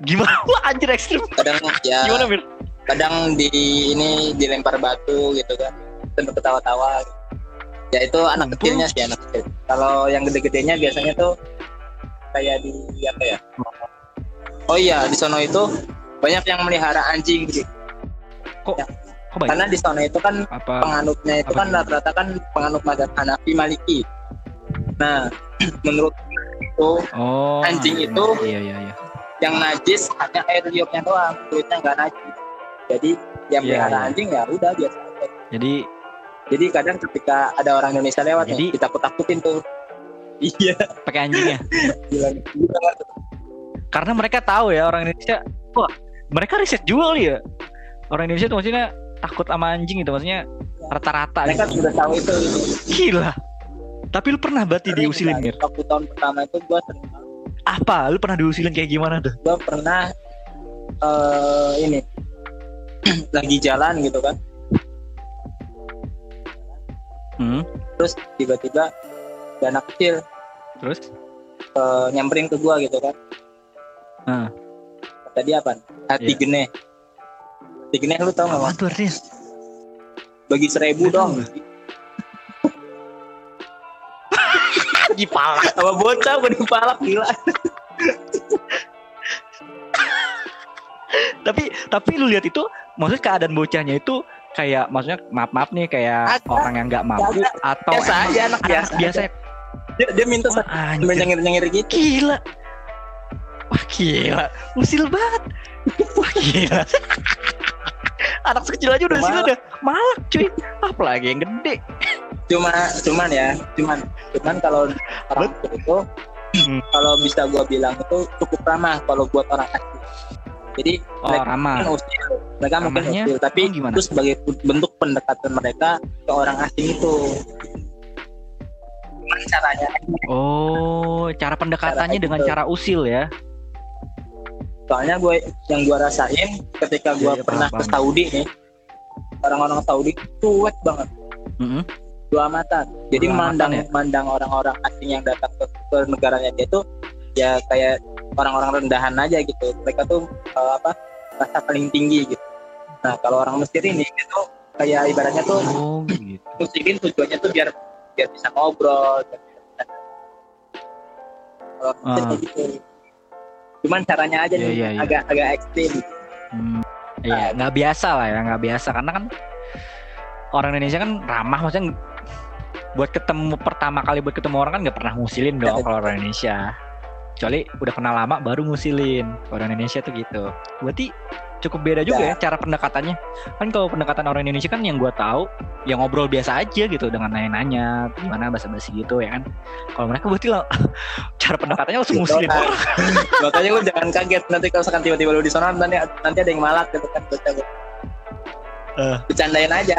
Gimana? *laughs* Wah anjir ekstrim. Kadang ya. Gimana Mir? Kadang di ini dilempar batu gitu kan. Sampai ketawa-tawa. Ya itu anak kecilnya sih anak kecil. Kalau yang gede-gedenya biasanya tuh kayak di apa ya? Oh iya di sono itu banyak yang melihara anjing gitu. Kok ya Oh, Karena di sana itu kan apa, penganutnya itu apa kan rata-rata kan penganut mazhab Hanafi Maliki. Nah, *clears throat* menurut itu oh, anjing iya, itu iya, iya, iya. yang najis hanya air liurnya doang, kulitnya nggak najis. Jadi yang iya, melihara iya. anjing ya udah biasa Jadi jadi kadang ketika ada orang Indonesia lewat jadi, nih, kita takutin tuh. *laughs* iya pakai anjingnya *laughs* karena mereka tahu ya orang Indonesia wah mereka riset jual ya orang Indonesia tuh maksudnya takut sama anjing itu maksudnya rata-rata mereka gitu. sudah tahu itu gila tapi lu pernah berarti diusilin Mir? Waktu tahun pertama itu gua sering Apa? Lu pernah diusilin kayak gimana tuh? Gua pernah uh, ini *clears throat* lagi jalan gitu kan. Hmm. Terus tiba-tiba ada anak kecil. Terus? Uh, nyamperin ke gua gitu kan. Hmm. Tadi apa? Hati yeah. gene. Hati gene lu tau gak? Apa artinya? Bagi seribu Gak dong. *laughs* dipalak sama bocah gue dipalak gila tapi tapi lu lihat itu maksudnya keadaan bocahnya itu kayak maksudnya maaf maaf nih kayak Ada. orang yang nggak mampu Ada. atau biasa aja anak biasa. biasa dia, dia minta oh, nyengir nyengir gitu. Gila. Wah gila. Usil banget. Wah gila. *laughs* Anak sekecil aja udah sih udah malak cuy. Apalagi yang gede. Cuma cuman ya cuman. Cuman kalau orang itu hmm. kalau bisa gua bilang itu cukup ramah kalau buat orang asing jadi oh, mereka ramah. mungkin usil mereka Ramahnya? mungkin usil tapi oh, gimana? itu sebagai bentuk pendekatan mereka ke orang asing itu gimana caranya oh cara pendekatannya cara dengan itu. cara usil ya soalnya gue yang gue rasain ketika gue ya, ya, pernah ke Saudi nih orang-orang Saudi cuek banget mm -hmm. dua mata jadi dua mandang ya? mandang orang-orang asing yang datang ke, ke negaranya dia tuh ya kayak orang-orang rendahan aja gitu mereka tuh uh, apa rasa paling tinggi gitu nah kalau orang Mesir ini itu kayak ibaratnya tuh oh, gitu. musikin tujuannya tuh biar biar bisa ngobrol biar bisa kalau uh. gitu cuman caranya aja yeah, nih yeah, yeah. agak agak ekstrim hmm, iya nah. nggak biasa lah ya nggak biasa karena kan orang Indonesia kan ramah maksudnya buat ketemu pertama kali buat ketemu orang kan nggak pernah ngusilin dong iya. kalau orang Indonesia kecuali udah kenal lama baru ngusilin. Orang Indonesia tuh gitu. Berarti cukup beda juga ya, ya. cara pendekatannya. Kan kalau pendekatan orang Indonesia kan yang gue tahu yang ngobrol biasa aja gitu dengan nanya-nanya gimana bahasa-basi gitu ya kan? Kalau mereka berarti lah *laughs* cara pendekatannya langsung gitu muslim kan. *laughs* makanya lu jangan kaget nanti kalau sekarang tiba-tiba lu di sana nanti nanti ada yang malak gitu kan uh. bercandain aja.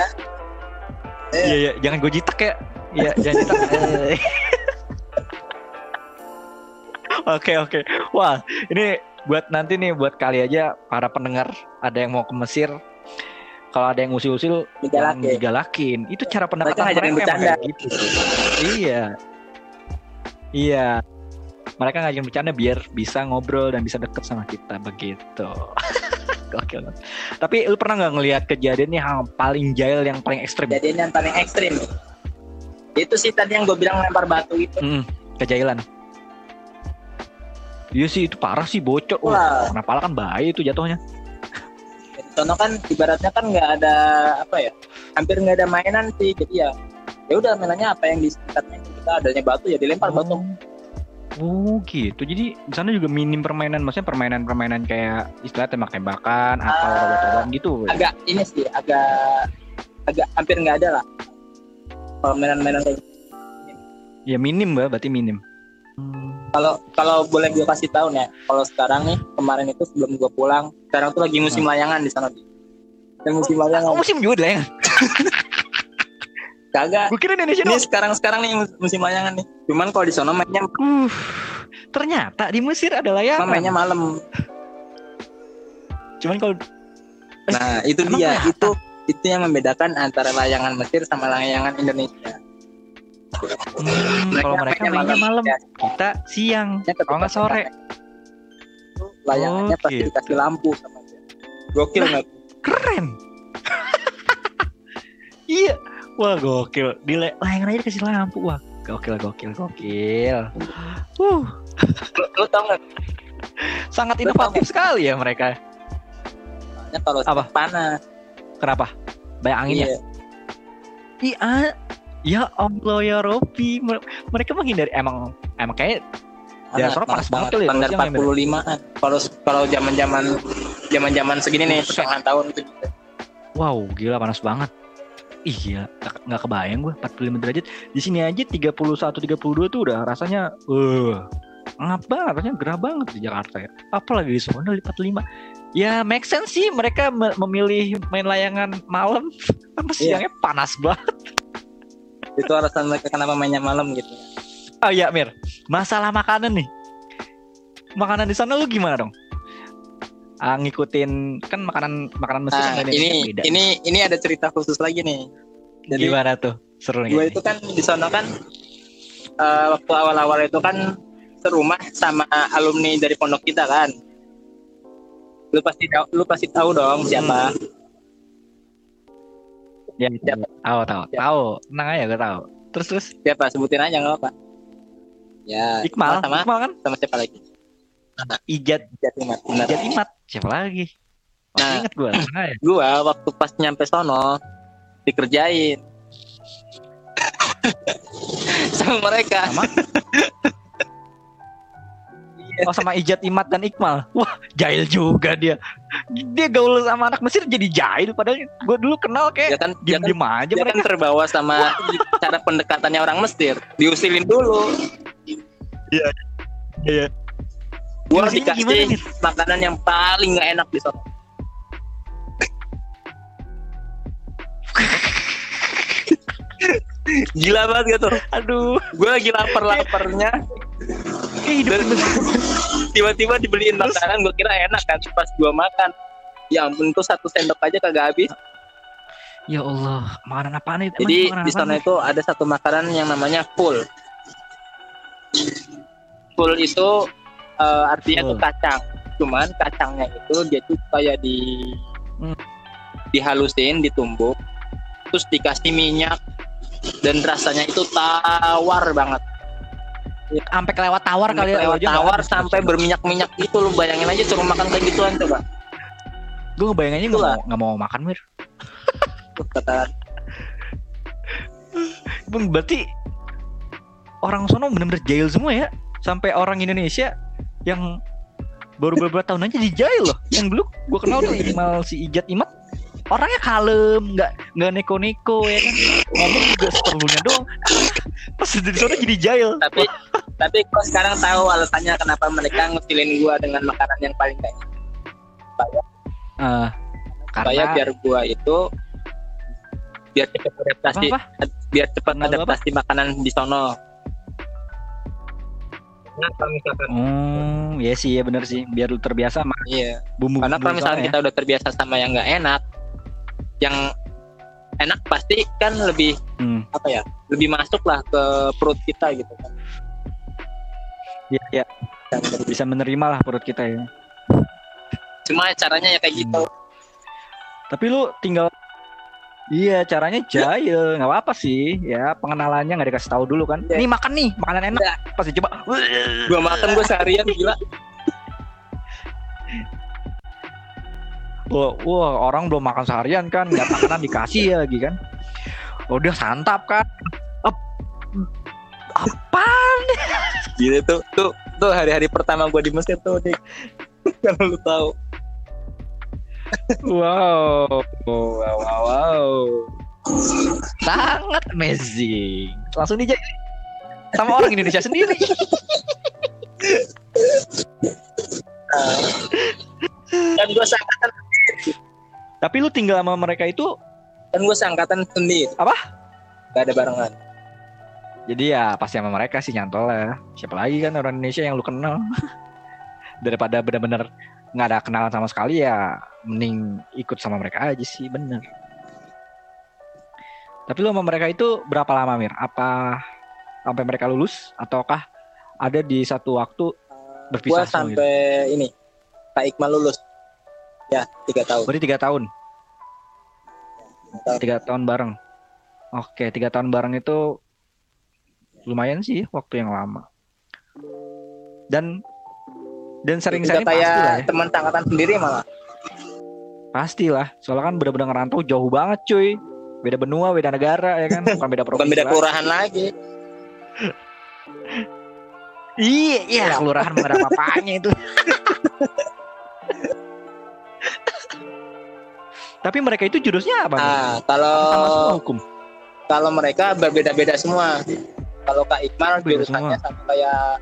Iya iya. Jangan gue jitak ya. Iya jangan jitak *laughs* Oke oke. Wah, ini buat nanti nih buat kali aja para pendengar ada yang mau ke Mesir kalau ada yang usil-usil yang digalakin itu cara pendekatan mereka, mereka bercanda gitu iya iya mereka ngajarin bercanda biar bisa ngobrol dan bisa deket sama kita begitu *laughs* Oke, Tapi lu pernah nggak ngelihat kejadian yang paling jahil, yang paling ekstrim? Kejadian yang paling ekstrim. Itu sih tadi yang gue bilang lempar batu itu. Mm, kejahilan. Iya sih itu parah sih bocor. Wah. Oh, kenapa kan bahaya itu jatuhnya. Sono kan ibaratnya kan nggak ada apa ya, hampir nggak ada mainan sih. Jadi ya, ya udah mainannya apa yang di sekitarnya kita adanya batu ya dilempar oh. batu. Oh gitu. Jadi di sana juga minim permainan, maksudnya permainan-permainan kayak istilah tembak-tembakan uh, atau robot-robotan gitu. Agak ini sih, agak agak hampir nggak ada lah permainan-mainan kayak gitu. Ya minim, Mbak, berarti minim. Kalau kalau boleh gue kasih tahu nih, kalau sekarang nih kemarin itu sebelum gue pulang, sekarang tuh lagi musim hmm. layangan di sana. Dan musim oh, layangan. Oh, musim juga layangan. *laughs* Kagak. Gue kira Indonesia Ini sekarang-sekarang nih musim layangan nih. Cuman kalau di sana mainnya uh, ternyata di Mesir ada layangan. Mainnya malam. Cuman kalau Nah, itu dia. Itu itu yang membedakan antara layangan Mesir sama layangan Indonesia. Hmm, kalau mereka mainnya malam, kita siang. Kalau nggak sore. Layangannya oh, pasti gitu. dikasih lampu sama dia. Gokil nggak? Keren. *laughs* iya. Wah gokil. Di layangan aja dikasih lampu. Wah gokil gokil gokil. Uh. Lo, tau nggak? Sangat inovatif sekali ya mereka. Soalnya kalau apa panas. Kenapa? Banyak anginnya. Iya. Iya, Ya Allah ya Robi, mereka menghindari emang emang kayak ya soalnya panas banget kali ya. Standar 45-an. Kalau kalau zaman-zaman zaman-zaman segini nih setengah tahun itu. Wow, gila panas banget. iya nggak kebayang gue 45 derajat di sini aja 31 32 tuh udah rasanya uh ngap banget rasanya gerah banget di Jakarta ya apalagi di sana 45 ya make sense sih mereka memilih main layangan malam *laughs* karena siangnya yeah. panas banget itu alasan mereka kenapa mainnya malam gitu. Oh iya Mir. Masalah makanan nih. Makanan di sana lu gimana dong? Uh, ngikutin kan makanan makanan Mesir nah, ini beda. ini ini ada cerita khusus lagi nih. Jadi gimana tuh? Seru gue itu kan di sana kan uh, waktu awal-awal itu kan serumah sama alumni dari pondok kita kan. Lu pasti tahu lu pasti tahu dong siapa. Hmm. Ya siapa? tahu tahu. Siapa? tahu. Tenang aja gue tahu. Terus terus? Siapa? Sebutin aja nggak apa ya Iqmal sama kan? Sama siapa lagi? Ijat. Ijat Imat. Benar. Ijat Imat. Siapa lagi? Masih nah, inget gue gue waktu pas nyampe sono dikerjain. *laughs* Sama mereka. Sama? *laughs* Oh sama Ijat Imat dan Iqmal Wah jahil juga dia Dia gaul sama anak Mesir jadi jahil Padahal gue dulu kenal kayak dia kan, diem-diem kan, aja dia kan terbawa sama cara pendekatannya orang Mesir. Diusilin dulu. Iya. Iya. Gue dikasih gimana, makanan yang paling gak enak di sana. *laughs* Gila banget gitu. Aduh. Gue lagi lapar-laparnya tiba-tiba dibeliin makanan gue kira enak kan pas gue makan. Ya ampun tuh satu sendok aja kagak habis. Ya Allah makanan apa nih jadi di sana itu ada satu makanan yang namanya full full itu uh, artinya full. tuh kacang. Cuman kacangnya itu dia tuh kayak di hmm. dihalusin ditumbuk. Terus dikasih minyak. Dan rasanya itu tawar banget sampai kelewat tawar kali ya lewat tawar sampai berminyak-minyak gitu lu bayangin aja suruh makan kayak gituan coba. Gue ngebayanginnya nggak mau nggak mau makan mir. Kata *laughs* bang berarti orang sono bener-bener jail semua ya? Sampai orang Indonesia yang baru beberapa tahun aja di jail loh. Yang dulu gue kenal tuh Imal si Ijat Imat. Orangnya kalem nggak nggak neko-neko ya kan? Ngomong juga seperlunya doang. Pas di sana jadi jail. Tapi tapi kok sekarang tahu alasannya kenapa mereka ngecilin gua dengan makanan yang paling banyak supaya uh, supaya biar gua itu biar cepat adaptasi apa, apa? biar cepat adaptasi apa? makanan di sono Nah, kalau misalkan Hmm, ya sih ya benar sih, biar lu terbiasa sama iya. bumbu. Karena kalau misalnya kita ya. udah terbiasa sama yang nggak enak, yang enak pasti kan lebih hmm. apa ya lebih masuk lah ke perut kita gitu kan ya ya bisa menerima lah perut kita ya cuma caranya ya kayak gitu hmm. tapi lu tinggal Iya caranya jahil nggak apa-apa sih ya pengenalannya nggak dikasih tahu dulu kan. Ya. Nih makan nih makanan enak. Ya. Pasti coba. Gua makan gue seharian gila. wah, wah orang belum makan seharian kan nggak makanan dikasih ya lagi kan udah santap kan apa Gini tuh tuh tuh hari-hari pertama gue di Mesir tuh nih kalau lu tahu. Wow. Wow wow, wow. sangat amazing. Langsung dijahit sama orang Indonesia sendiri. Dan gue seangkatan tapi lu tinggal sama mereka itu kan gue seangkatan sendiri. Apa? Gak ada barengan jadi ya pasti sama mereka sih nyantol ya siapa lagi kan orang Indonesia yang lu kenal *laughs* daripada benar-benar nggak ada kenalan sama sekali ya mending ikut sama mereka aja sih bener tapi lu sama mereka itu berapa lama Mir? Apa sampai mereka lulus ataukah ada di satu waktu berpisah? Gua sampai gitu? ini Pak Iqmal lulus. Ya, tiga tahun. Berarti tiga tahun. Tiga tahun bareng. Oke, tiga tahun bareng itu lumayan sih waktu yang lama. Dan dan sering-sering pasti ya. teman angkatan sendiri malah. Pastilah, soalnya kan benar-benar ngerantau jauh banget cuy. Beda benua, beda negara ya kan, bukan beda provinsi. Bukan beda kelurahan lagi. *laughs* iya, iya, kelurahan ada apa-apanya itu. *laughs* Tapi mereka itu jurusnya apa? Ah, kalau sama hukum. Kalau mereka berbeda-beda semua. Kalau Kak Beda jurusannya sama kayak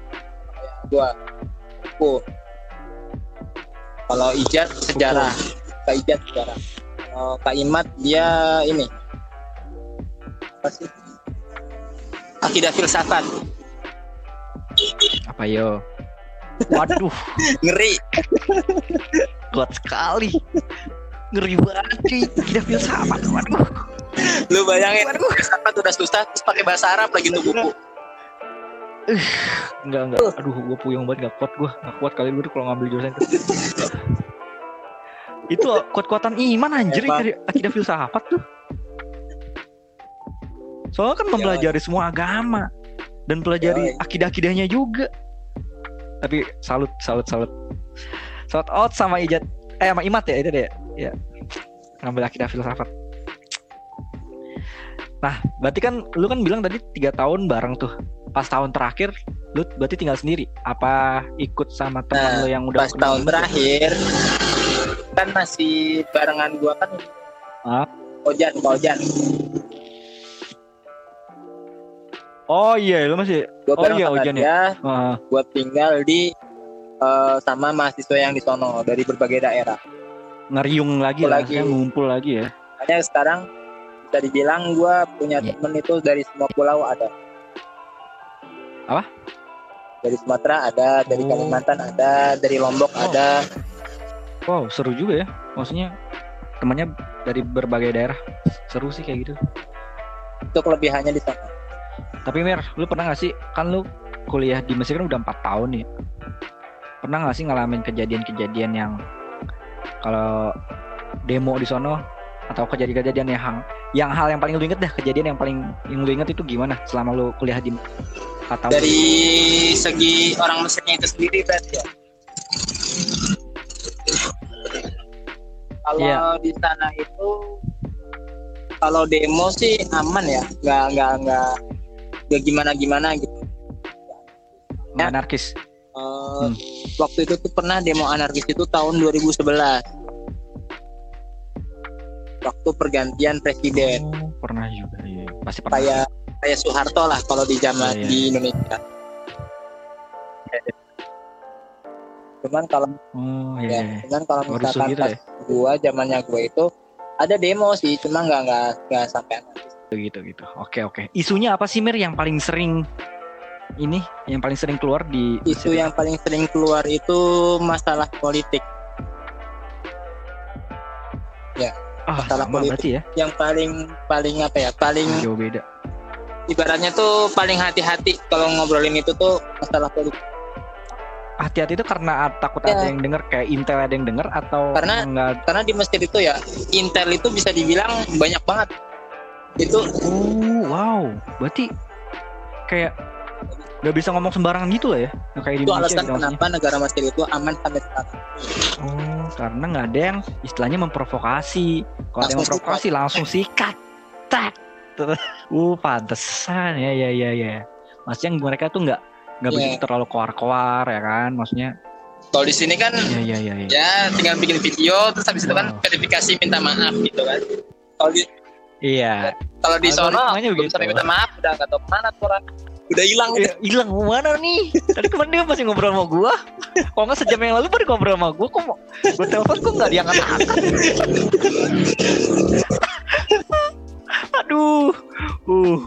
kayak gua. Aku. Kalau Ijat sejarah. Kak Ijat sejarah. Kalau Kak Imat dia ini. Apa sih? Akidah filsafat. Apa yo? Waduh, *laughs* Ngeri. kuat sekali. Ngeri banget cuy. Tidak filsafat. Waduh. Lu bayangin filsafat udah susah terus pakai bahasa Arab lagi tuh buku. Enggak, enggak. Aduh, gue puyeng banget gak kuat gue. Gak kuat kali gue kalau ngambil jurusan itu. itu kuat-kuatan iman anjir Emang. dari akidah filsafat tuh. Soalnya kan mempelajari semua agama dan pelajari Yoi. akidah-akidahnya juga. Tapi salut, salut, salut. Salut out sama Ijat. Eh sama Imat ya itu deh. Ya. Ngambil akidah filsafat. Nah, berarti kan lu kan bilang tadi tiga tahun bareng tuh. Pas tahun terakhir lu berarti tinggal sendiri. Apa ikut sama teman Nah, lu yang udah Pas tahun terakhir kan masih barengan gua kan. Ah. Ojan, Ojan. Oh iya, lu masih Gua Oh iya, Ojan ya? gua tinggal di eh, sama mahasiswa yang di sono dari berbagai daerah. ngeriung lagi lah, lagi. ngumpul lagi ya. Makanya sekarang bisa dibilang gua punya Iya. temen itu dari semua pulau ada. Apa? Dari Sumatera ada, dari Oh. Kalimantan ada, dari Lombok Oh. ada. Wow, seru juga ya. Maksudnya temannya dari berbagai daerah. Seru sih kayak gitu. Itu kelebihannya di sana. Tapi Mir, lu pernah gak sih kan lu kuliah di Mesir kan udah empat tahun nih. Pernah gak sih ngalamin kejadian-kejadian yang kalau demo di sono atau kejadian-kejadian yang yang hal yang paling lu inget dah kejadian yang paling yang lu inget itu gimana selama lu kuliah di tahun? Dari segi orang Mesirnya itu sendiri berarti ya. Kalau Iya. di sana itu kalau demo sih aman ya, nggak nggak nggak nggak gimana gimana gitu. Nggak anarkis. Eh, Hmm. Waktu itu tuh pernah demo anarkis itu tahun 2011. Waktu pergantian presiden Oh, pernah juga iya. Pasti pernah. kayak kayak Soeharto lah kalau di zaman Iya, iya. di Indonesia. Cuman kalau Oh ya, iya. iya. cuman kalau misalkan gitu pas ya. gua zamannya gua itu ada demo sih, cuma nggak nggak nggak sampai anarkis. gitu gitu oke oke isunya apa sih Mir yang paling sering ini yang paling sering keluar di Isu yang paling sering keluar itu masalah politik. Ah masalah sama politik. berarti ya Yang paling paling apa ya? Paling jauh beda ibaratnya tuh paling hati-hati kalau ngobrolin itu tuh masalah politik. hati-hati itu karena takut Ya. ada yang denger kayak intel ada yang denger atau Karena- enggak Karena di Mesir itu ya Intel itu bisa dibilang banyak banget. Itu oh wow berarti kayak nggak bisa ngomong sembarangan gitu lah ya Nggak kayak di itu Indonesia alasan gitu maksudnya. kenapa negara Mesir itu aman sampai sekarang. oh karena nggak ada yang istilahnya memprovokasi kalau ada yang Langsung memprovokasi langsung sikat tak Terus, *laughs* uh pantesan ya ya ya ya maksudnya mereka tuh nggak nggak Iya. begitu terlalu koar-koar ya kan maksudnya Kalau di sini kan ya ya ya ya ya tinggal bikin video terus habis itu kan Wow. verifikasi minta maaf gitu kan. Kalau di iya kalau di sono belum sampai minta maaf udah nggak tahu ke mana tuh orang. Udah hilang gitu. Eh, hilang mana nih? Tadi kemarin dia masih ngobrol sama gua. Kok nggak sejam yang lalu baru ngobrol sama gua kok mau gua telepon kok nggak diangkat angkat *laughs* aduh. Uh.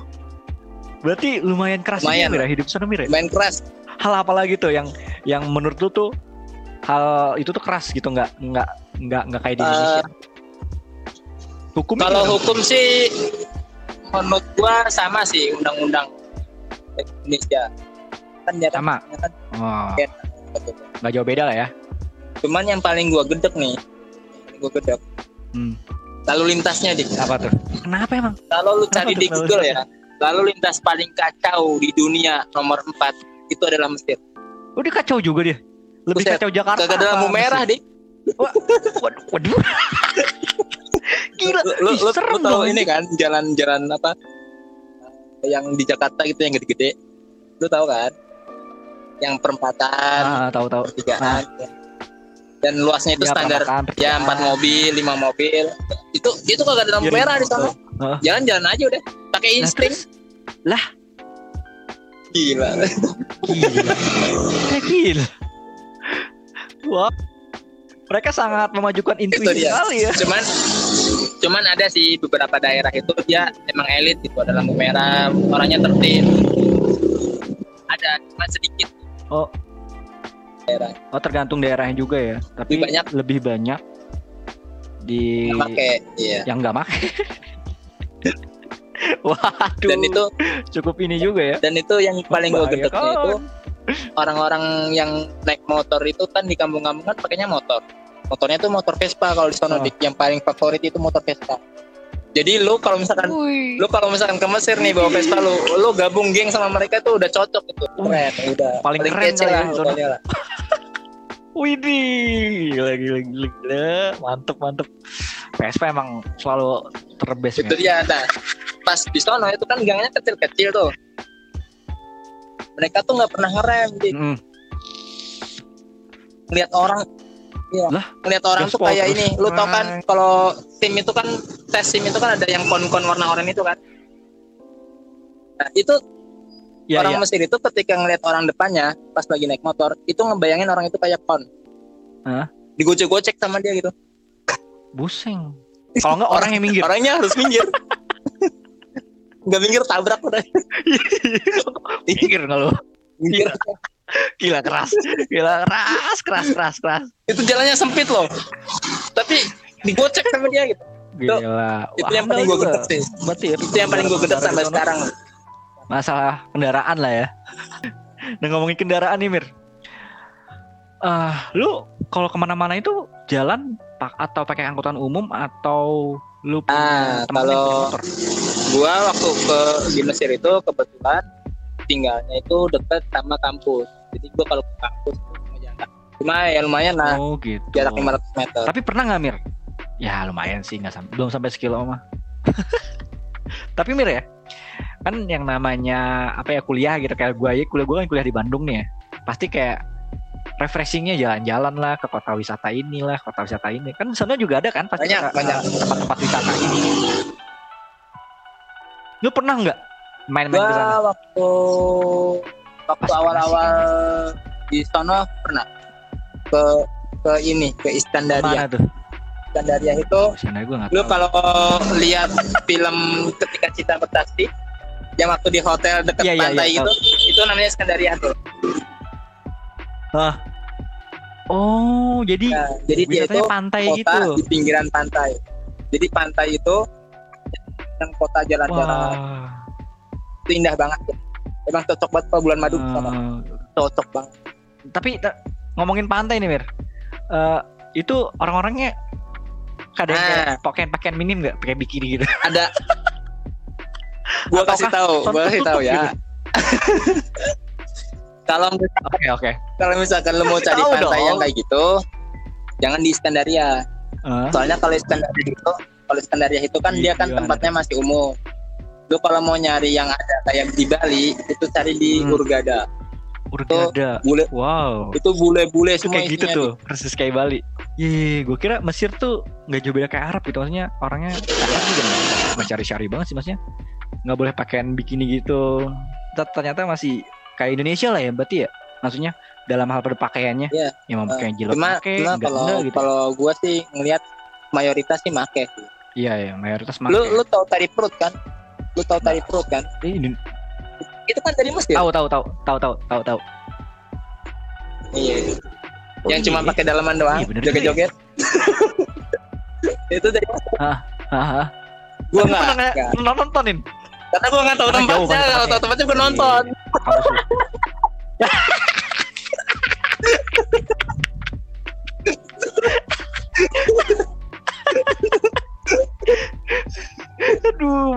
Berarti lumayan keras Lumayan. Mira, hidup sana Mira? Main keras. hal apa lagi tuh yang yang menurut lu tuh hal itu tuh keras gitu nggak nggak nggak nggak kayak di Eh, Indonesia? Hukum Kalau hukum sih menurut gua sama sih undang-undang Indonesia. Kan jarang sama kan oh, Iya. nggak jauh beda lah ya Cuman yang paling gua gedek nih, gua gedek. Hmm. Lalu lintasnya dik. apa tuh kenapa emang Kalau lu Kenapa cari tuh di lalu Google lintasnya? ya, lalu lintas paling kacau di dunia nomor 4 itu adalah Mesir. Oh dia kacau juga dia. Lebih Buset, kacau Jakarta. Kagak ada lampu merah dik. Waduh, waduh. Gila. Lu, lu, lu, serem lu tahu ini kan jalan-jalan apa? Yang di Jakarta gitu yang gede-gede. Lu tahu kan? Yang perempatan, Ah, tahu tahu. pertigaan. Dan luasnya itu Ya, standar ya empat mobil, lima mobil. itu itu kagak ada lampu ya, merah di sana. Jalan-jalan aja udah. Pakai insting. lah. Gila. Gila. Gila. Wah. Mereka sangat memajukan intuisi kali ya. Cuman cuman ada sih beberapa daerah itu dia emang elit itu ada lampu merah orangnya tertib ada cuma sedikit oh daerah oh tergantung daerahnya juga ya tapi lebih banyak lebih banyak di yang make, iya. yang nggak make *laughs* Waduh. Dan itu cukup ini juga ya. Dan itu yang paling gue gedeknya itu orang-orang yang naik motor itu kan di kampung-kampung kan pakainya motor. Motornya tuh motor Vespa kalau di sana oh. yang paling favorit itu motor Vespa. Jadi lu kalau misalkan Ui. lu kalau misalkan ke Mesir nih bawa Vespa lu, lu gabung geng sama mereka tuh udah cocok itu. Keren, udah. Paling, paling keren kece lah. *laughs* Widih, gila, gila, gila, gila. Mantep, mantep. Vespa emang selalu terbest. Itu dia, nah, pas di sana itu kan gangnya kecil-kecil tuh. Mereka tuh nggak pernah ngerem, gitu. Mm. Lihat orang, Iya. Lah, ngeliat orang tuh kayak ini. Lu tau kan kalau tim itu kan tes tim itu kan ada yang kon-kon warna oranye itu kan. Nah, itu ya, orang ya. Mesir itu ketika ngeliat orang depannya pas lagi naik motor itu ngebayangin orang itu kayak kon Hah? digocek-gocek sama dia gitu buseng kalau nggak orang yang minggir *laughs* orangnya harus minggir *laughs* nggak minggir tabrak udah *laughs* minggir kalau minggir gila keras. Gila keras keras keras keras. Itu jalannya sempit loh. Tapi digocek sama dia gitu. Gila. Itu, itu yang paling gue gedek sih. Berarti itu yang paling gue gedek sampai sekarang. masalah kendaraan lah ya. *laughs* Nah ngomongin kendaraan nih Mir. Uh, lu kalau ke mana-mana itu jalan pak atau pakai angkutan umum atau lu ah, kalau gua waktu ke di Mesir itu kebetulan tinggalnya itu dekat sama kampus. Jadi gua kalau ke kampus cuma ya lumayan lah. Oh, gitu. jarak 500 meter. Tapi pernah nggak Mir? Ya lumayan sih nggak sampai belum sampai sekilo mah. *laughs* Tapi Mir ya kan yang namanya apa ya kuliah gitu kayak gue ya kuliah gue kan kuliah di Bandung nih ya. Pasti kayak refreshingnya jalan-jalan lah ke kota wisata ini lah kota wisata ini. Kan sana juga ada kan pasti banyak, banyak. tempat-tempat wisata ini. Lu pernah nggak main-main ke sana waktu waktu awal-awal di sana pernah ke ke ini ke Istandaria Mana tuh? Istandaria itu oh, lu kalau lihat film ketika cinta bertasbih yang waktu di hotel dekat yeah, iya, pantai yeah, yeah, itu tahu. itu namanya Skandaria tuh. Ah. Oh, jadi nah, jadi dia itu pantai kota gitu. di pinggiran pantai. Jadi pantai itu yang kota jalan-jalan. Itu indah banget tuh. Emang cocok banget kalau bulan madu uh, sama. Cocok banget. Tapi ngomongin pantai nih, Mir. Uh, itu orang-orangnya kadang nah. pakaian-pakaian minim nggak pakai bikini gitu? *laughs* Ada gua kasih tahu gua kasih tahu ya gitu? *laughs* kalau oke okay, oke okay. kalau misalkan lu mau cari pantai dong. yang kayak gitu jangan di Iskandaria uh. soalnya kalau Iskandaria itu kalau Iskandaria itu kan dia kan tempatnya masih umum lu kalau mau nyari yang ada kayak di Bali itu cari di hmm. Urgada Urgada. Itu bule, wow. Itu bule-bule semua kayak gitu tuh, persis kayak Bali. Iya, gue kira Mesir tuh nggak jauh beda kayak Arab gitu, maksudnya orangnya Arab juga mencari-cari banget sih maksudnya nggak boleh pakaian bikini gitu ternyata masih kayak Indonesia lah ya berarti ya maksudnya dalam hal berpakaiannya yeah. yang mau pakai jilbab cuma, pakai kalau enggak, gitu. kalau gue sih ngelihat mayoritas sih make iya ya mayoritas make lu lu tahu tari perut kan lu tahu tari perut kan? ini itu kan dari Mesir tahu tahu tahu tahu tahu tahu tahu. Iya. Oh, yang iya. cuma pakai dalaman doang iya, joget-joget. *laughs* itu dari Mesir ah, ah, ah. gua nggak nontonin? Karena gue nggak tahu tempatnya, kalau tahu tempatnya gue nonton. *laughs*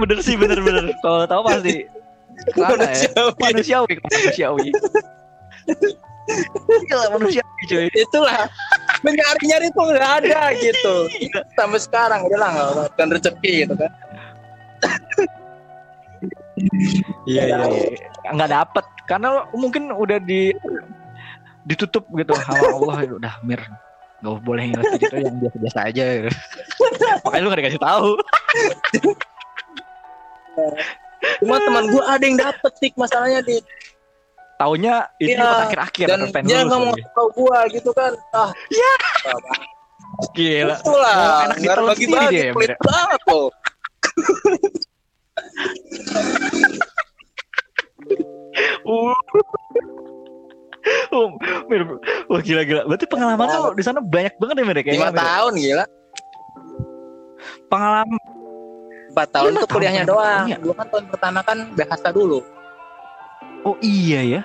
bener sih, bener bener. *laughs* Kalau tahu pasti manusiawi. Ya. Manusiawi, manusiawi. Gila manusia cuy. Itulah mencari-nyari tuh nggak ada gitu. Sampai sekarang udah lah nggak rezeki gitu kan. Iya iya, iya. nggak dapet karena mungkin udah di ditutup gitu sama Allah udah mir Gak boleh ngeles gitu yang biasa-biasa aja gitu. *laughs* Makanya lu gak dikasih tahu. *laughs* Cuma teman gue ada yang dapet tik masalahnya di Taunya itu Iya, pas akhir-akhir dan dia nggak mau tahu gue gitu kan. Ah, Ya. Gila. Itulah, Mau enak ditelan dia ya, pelit banget loh. Uh. Oh, Mir, wah gila gila. Berarti pengalaman lu di sana banyak banget ya Mir ya. Lima Mir. tahun gila. Pengalaman Empat tahun Lima tuh kuliahnya tahun, doang. iya. Gue kan tahun pertama kan bahasa dulu. Oh iya ya.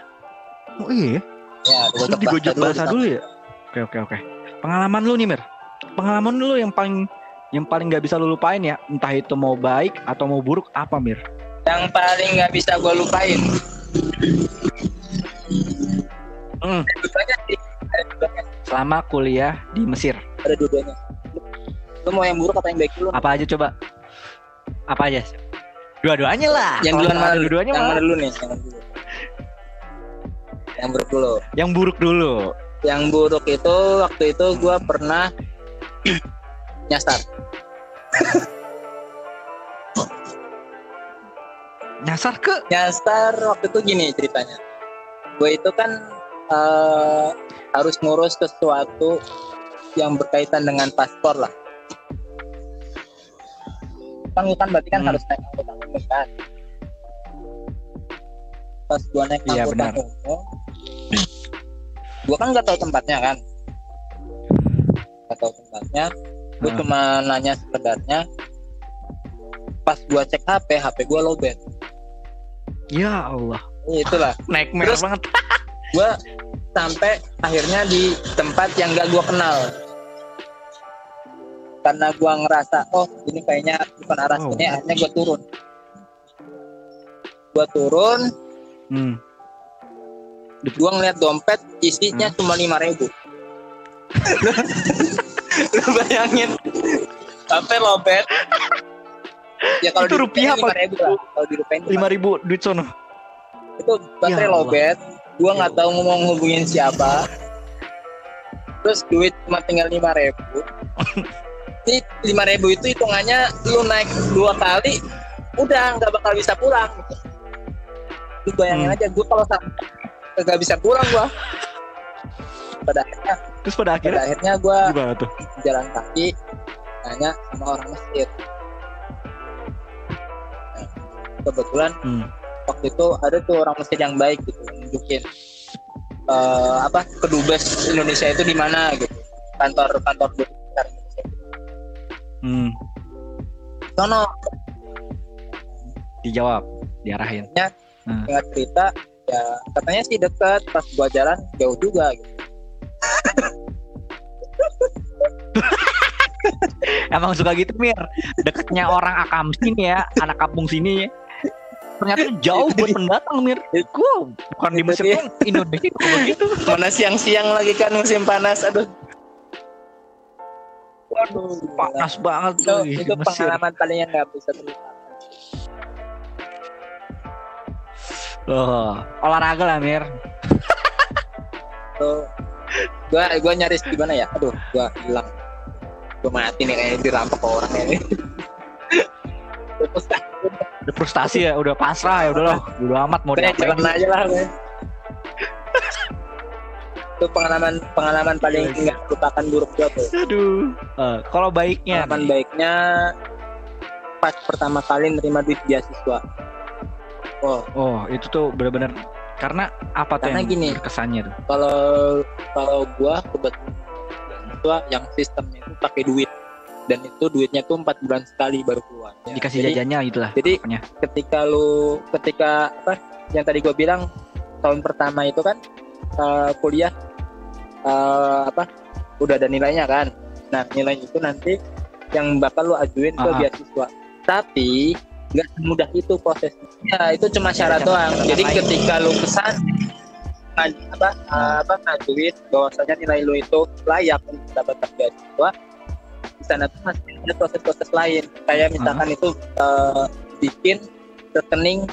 Oh iya ya. Ya, Lu gojek digojek bahasa di dulu ya? Oke oke oke. Pengalaman lu nih Mir. Pengalaman lu yang paling yang paling nggak bisa lu lupain ya, entah itu mau baik atau mau buruk apa Mir? Yang paling nggak bisa gue lupain. Hmm. Selama kuliah di Mesir, Ada dua-duanya. Lu mau yang buruk apa yang baik dulu? apa aja coba? Apa aja? Dua-duanya lah. Yang duluan mana? dulu? Dua-duanya Yang mana dulu nih? Yang dulu. Yang buruk dulu. Yang buruk dulu. Yang buruk itu waktu itu gue pernah nyasar. Nyasar ke Nyasar waktu itu gini ceritanya. Gue itu kan eh, harus ngurus sesuatu yang berkaitan dengan paspor lah. Kan berarti kan Hmm. harus naik angkutan umum kan. Pas gua naik Iya, angkutan umum, gua kan nggak tahu tempatnya kan. Nggak tahu tempatnya. Gue Hmm. cuma nanya sekedarnya. Pas gua cek HP, HP gua lowbat. Ya Allah. Itulah. *laughs* Nightmare Terus- banget. gue sampai akhirnya di tempat yang gak gue kenal karena gue ngerasa oh ini kayaknya bukan arah Oh. sini akhirnya gue turun. Gue turun. Hmm. gue ngeliat dompet isinya Hmm. cuma lima ribu. *laughs* Lu bayangin. Sampai lobet ya kalau Itu di rupiah apa? ribu lah. Kalau di rupiah Lima ribu duit sono. itu baterai Ya lobet gue nggak tahu mau ngehubungin siapa. Terus duit cuma tinggal lima ribu *laughs* ini lima ribu itu hitungannya lu naik dua kali udah nggak bakal bisa pulang lu bayangin Hmm. aja gue kalau sampai nggak bisa pulang gue pada akhirnya Terus pada pada akhirnya akhirnya gue gimana tuh? jalan kaki nanya sama orang masjid Nah, kebetulan Hmm. waktu itu ada tuh orang masjid yang baik gitu nunjukin eh, apa kedubes Indonesia itu di mana gitu kantor kantor Hmm. sono Dijawab, diarahin. ingat cerita ya katanya sih dekat pas gua jalan jauh juga gitu *laughs* Emang suka gitu Mir. Deketnya orang akam sini ya, anak kampung sini. Ternyata jauh buat pendatang Mir. Gua bukan di Mesir Indonesia begitu. mana siang-siang lagi kan musim panas aduh waduh Panas banget itu, tuh di itu Mesir. pengalaman paling yang nggak bisa terlupakan Loh, olahraga lah Mir. tuh gua gua nyaris gimana ya aduh gua hilang gua mati nih kayaknya dirampok ke orang ini Udah ya, udah pasrah ya, udah loh. Udah amat mau diapain. jalan aja lah gue. Itu pengalaman pengalaman paling Gila, nggak lupakan buruk gua tuh Aduh. Eh, kalau baiknya pengalaman nih, baiknya pas pertama kali nerima duit beasiswa oh Oh, itu tuh benar-benar karena apa tuh Karena yang gini. berkesannya tuh? kalau kalau gua kebetulan beasiswa yang sistemnya itu pakai duit dan itu duitnya tuh empat bulan sekali baru keluar Ya, Dikasih jadi, jajannya gitu lah. jadi pokoknya. ketika lu ketika apa yang tadi gua bilang tahun pertama itu kan eh, kuliah eh, apa udah ada nilainya kan. Nah nilai itu nanti yang bakal lu ajuin ke Ah. beasiswa. Tapi nggak semudah itu prosesnya. Ya itu cuma syarat doang. Jadi ketika lu ngaj- apa eh, apa ngajuin bahwasanya nilai lu itu layak untuk mendapatkan beasiswa di sana tuh masih ada proses-proses lain. Kayak misalkan itu eh, bikin rekening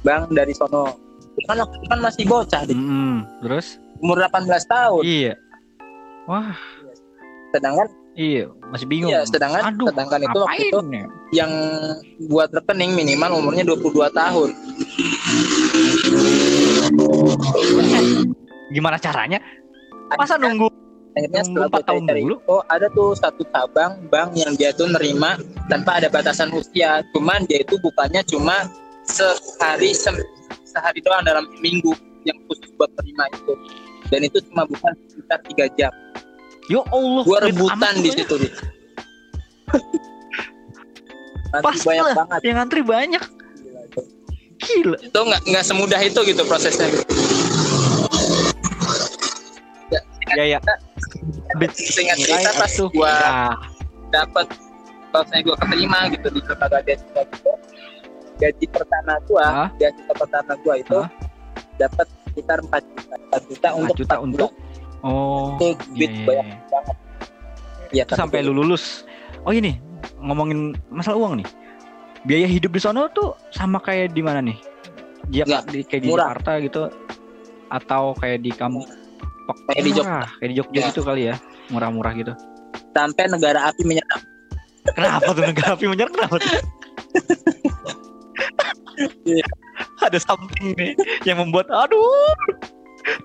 bank dari sono. Kan waktu kan masih bocah di Mm-mm. Terus? Umur 18 tahun. Iya. Wah, sedangkan iya masih bingung. Iya sedangkan Aduh, sedangkan itu waktu itu ya? yang buat rekening minimal umurnya 22 tahun. Gimana caranya? Masa nunggu akhirnya Nunggu setelah empat gue tahun cari dulu? oh ada tuh satu cabang bank yang dia tuh nerima tanpa ada batasan usia. Cuman dia itu bukannya cuma sehari se- sehari doang dalam minggu yang khusus buat terima itu dan itu cuma bukan sekitar tiga jam Yo Allah gua duit rebutan di gue. situ Dik. *laughs* Nanti Pas banyak lah, banget yang ngantri banyak Gila, itu. gila itu nggak nggak semudah itu gitu prosesnya ya ya seingat cerita pas tuh gua ya. dapat saya gue keterima gitu di lembaga beasiswa gitu gaji pertama gua beasiswa pertama gua itu Hah? dapat sekitar 4 juta 4 juta untuk juta empat untuk oh itu duit iya, banyak iya. banget ya Itu sampai lu lulus oh ini ngomongin masalah uang nih biaya hidup di sana tuh sama kayak di mana nih Nggak, di kayak di murah. Jakarta gitu atau kayak di kamu Kayak di Jogja. Kayak di Jogja Ya. gitu kali ya murah-murah gitu sampai negara api menyerang kenapa tuh negara api menyerang *laughs* kenapa tuh Iya. Ada something nih yang membuat aduh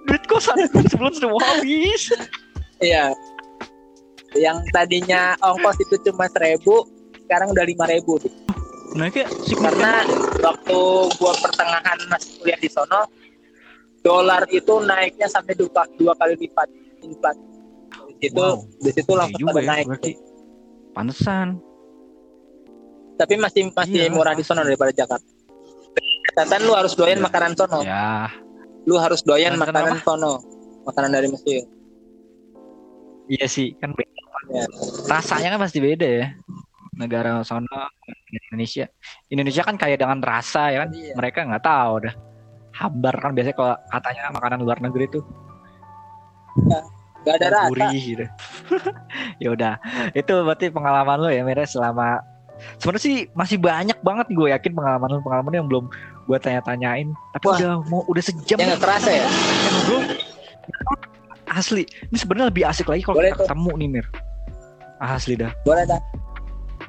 duit kosan sebelum sudah mau habis. Iya. Yang tadinya ongkos itu cuma seribu sekarang udah lima ribu. Nah kayak karena waktu gua pertengahan masih kuliah di sono dolar itu naiknya sampai dua, dua kali lipat di situ Wow. di situ Iya langsung juga pada ya, naik. berarti. pantesan tapi masih masih Iya, murah di sono daripada Jakarta catatan lu harus doyan Iya. makanan sono. Ya lu harus doyan Makanan makanan sono. Makanan dari Mesir. Iya sih kan beda. Ya. rasanya kan pasti beda ya. Negara sono Indonesia. Indonesia kan kaya dengan rasa ya kan? Iya. mereka nggak tahu dah hambar kan biasanya kalau katanya makanan luar negeri tuh. Gak ada rasa. gurih gitu. *laughs* Ya udah. Itu berarti pengalaman lo ya Mira selama sebenarnya sih masih banyak banget gue yakin pengalaman lo pengalaman yang belum gue tanya-tanyain. Tapi Wah. udah mau udah sejam yang gak kerasa ya? Yang belum asli. Ini sebenarnya lebih asik lagi kalau kita ketemu nih Mir. Asli dah. Boleh dah.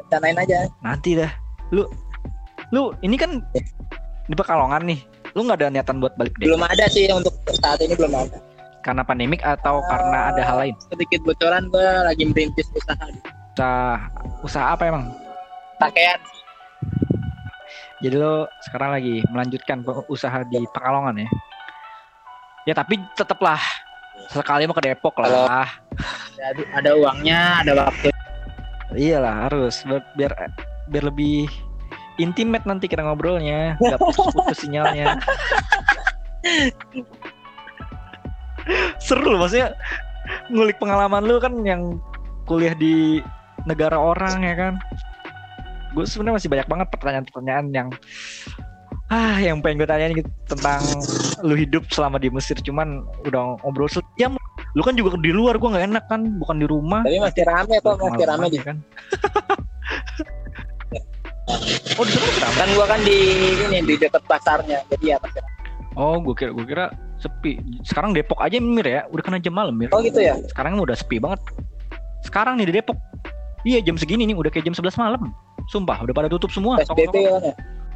Rencanain aja. Nanti dah. Lu lu ini kan di Pekalongan nih. Lu nggak ada niatan buat balik deh? Belum ada sih untuk saat ini belum ada. Karena pandemik atau karena ada hal lain? Sedikit bocoran gue lagi merintis usaha. Usaha usaha apa emang pakaian. Jadi lo sekarang lagi melanjutkan usaha di Pekalongan ya? Ya tapi tetaplah sekali mau ke Depok lah. Ada, ada uangnya ada waktu. Iyalah harus. Biar biar, biar lebih intimate nanti kita ngobrolnya. Nggak putus-putus sinyalnya. Seru loh maksudnya ngulik pengalaman lu kan yang kuliah di negara orang ya kan gue sebenarnya masih banyak banget pertanyaan-pertanyaan yang ah yang pengen gue tanyain gitu tentang lu hidup selama di Mesir. Cuman udah ngobrol sejam lu kan juga di luar gue nggak enak kan bukan di rumah. Tapi masih rame kok masih rame di ya kan. *laughs* Oh di sana kan gua kan di ini di dekat pasarnya jadi ya masih rame. oh gue kira gue kira sepi. Sekarang Depok aja Mir ya. Udah kena jam malam Mir. Oh gitu ya? Sekarang udah sepi banget. Sekarang nih di Depok iya jam segini nih udah kayak jam 11 malam. Sumpah udah pada tutup semua. PSBB kan ya?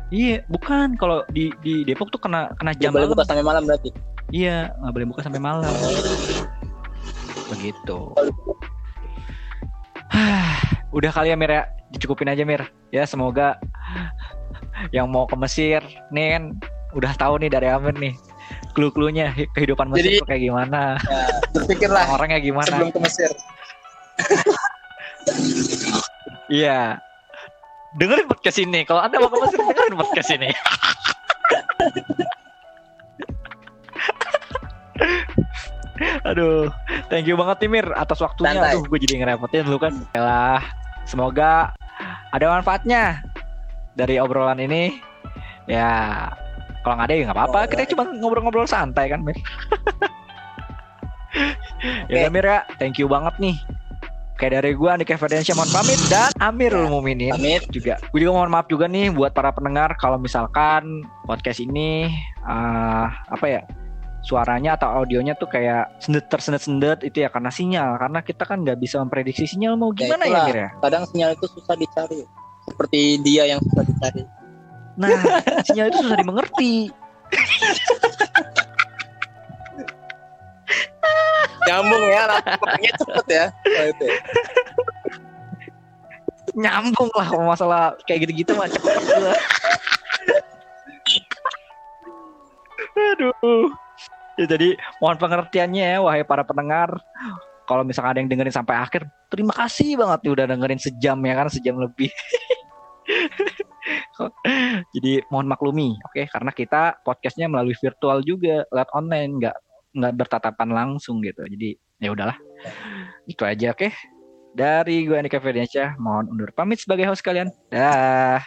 Iya bukan. Kalau di di Depok tuh kena kena jam boleh buka sampai malam berarti? Iya nggak boleh buka sampai malam. Begitu. *sighs* Udah kali ya Mir ya? Dicukupin aja Mir. Ya semoga yang mau ke Mesir nih kan udah tahu nih dari Amir nih clue-cluenya kehidupan Mesir Jadi- kayak gimana. ya, berpikirlah orangnya gimana. sebelum ke Mesir *laughs* Iya. Dengerin podcast ini. Kalau Anda mau ke Mesir, dengerin podcast ini. Aduh, thank you banget Timir atas waktunya. Santai. Aduh, gue jadi ngerepotin lu kan. Yalah, semoga ada manfaatnya dari obrolan ini. Ya, kalau nggak ada ya nggak apa-apa. Kita cuma ngobrol-ngobrol santai kan, Mir. *laughs* ya udah, Mir ya, thank you banget nih. Kayak dari gue Andika Ferdiansyah mohon pamit. Dan Amirul Muminin pamit. juga. Gue juga mohon maaf juga nih buat para pendengar. Kalau misalkan podcast ini eh apa ya suaranya atau audionya tuh kayak sendet tersendet sendet itu ya karena sinyal. Karena kita kan nggak bisa memprediksi sinyal mau ya gimana ya, ya ya? Kadang sinyal itu susah dicari. Seperti dia yang susah dicari. Nah sinyal itu susah dimengerti *laughs* nyambung ya langsungnya cepet ya oh, itu. Ya. nyambung lah masalah kayak gitu-gitu mah cepet aduh. Ya, jadi mohon pengertiannya ya wahai para pendengar. Kalau misalkan ada yang dengerin sampai akhir terima kasih banget nih udah dengerin sejam ya kan sejam lebih. *laughs* Jadi mohon maklumi oke? Okay? karena kita podcastnya melalui virtual juga lewat online nggak nggak bertatapan langsung gitu. Jadi ya udahlah. Itu aja oke. Okay? dari gue Andika Ferdiansyah mohon undur pamit sebagai host kalian. Dah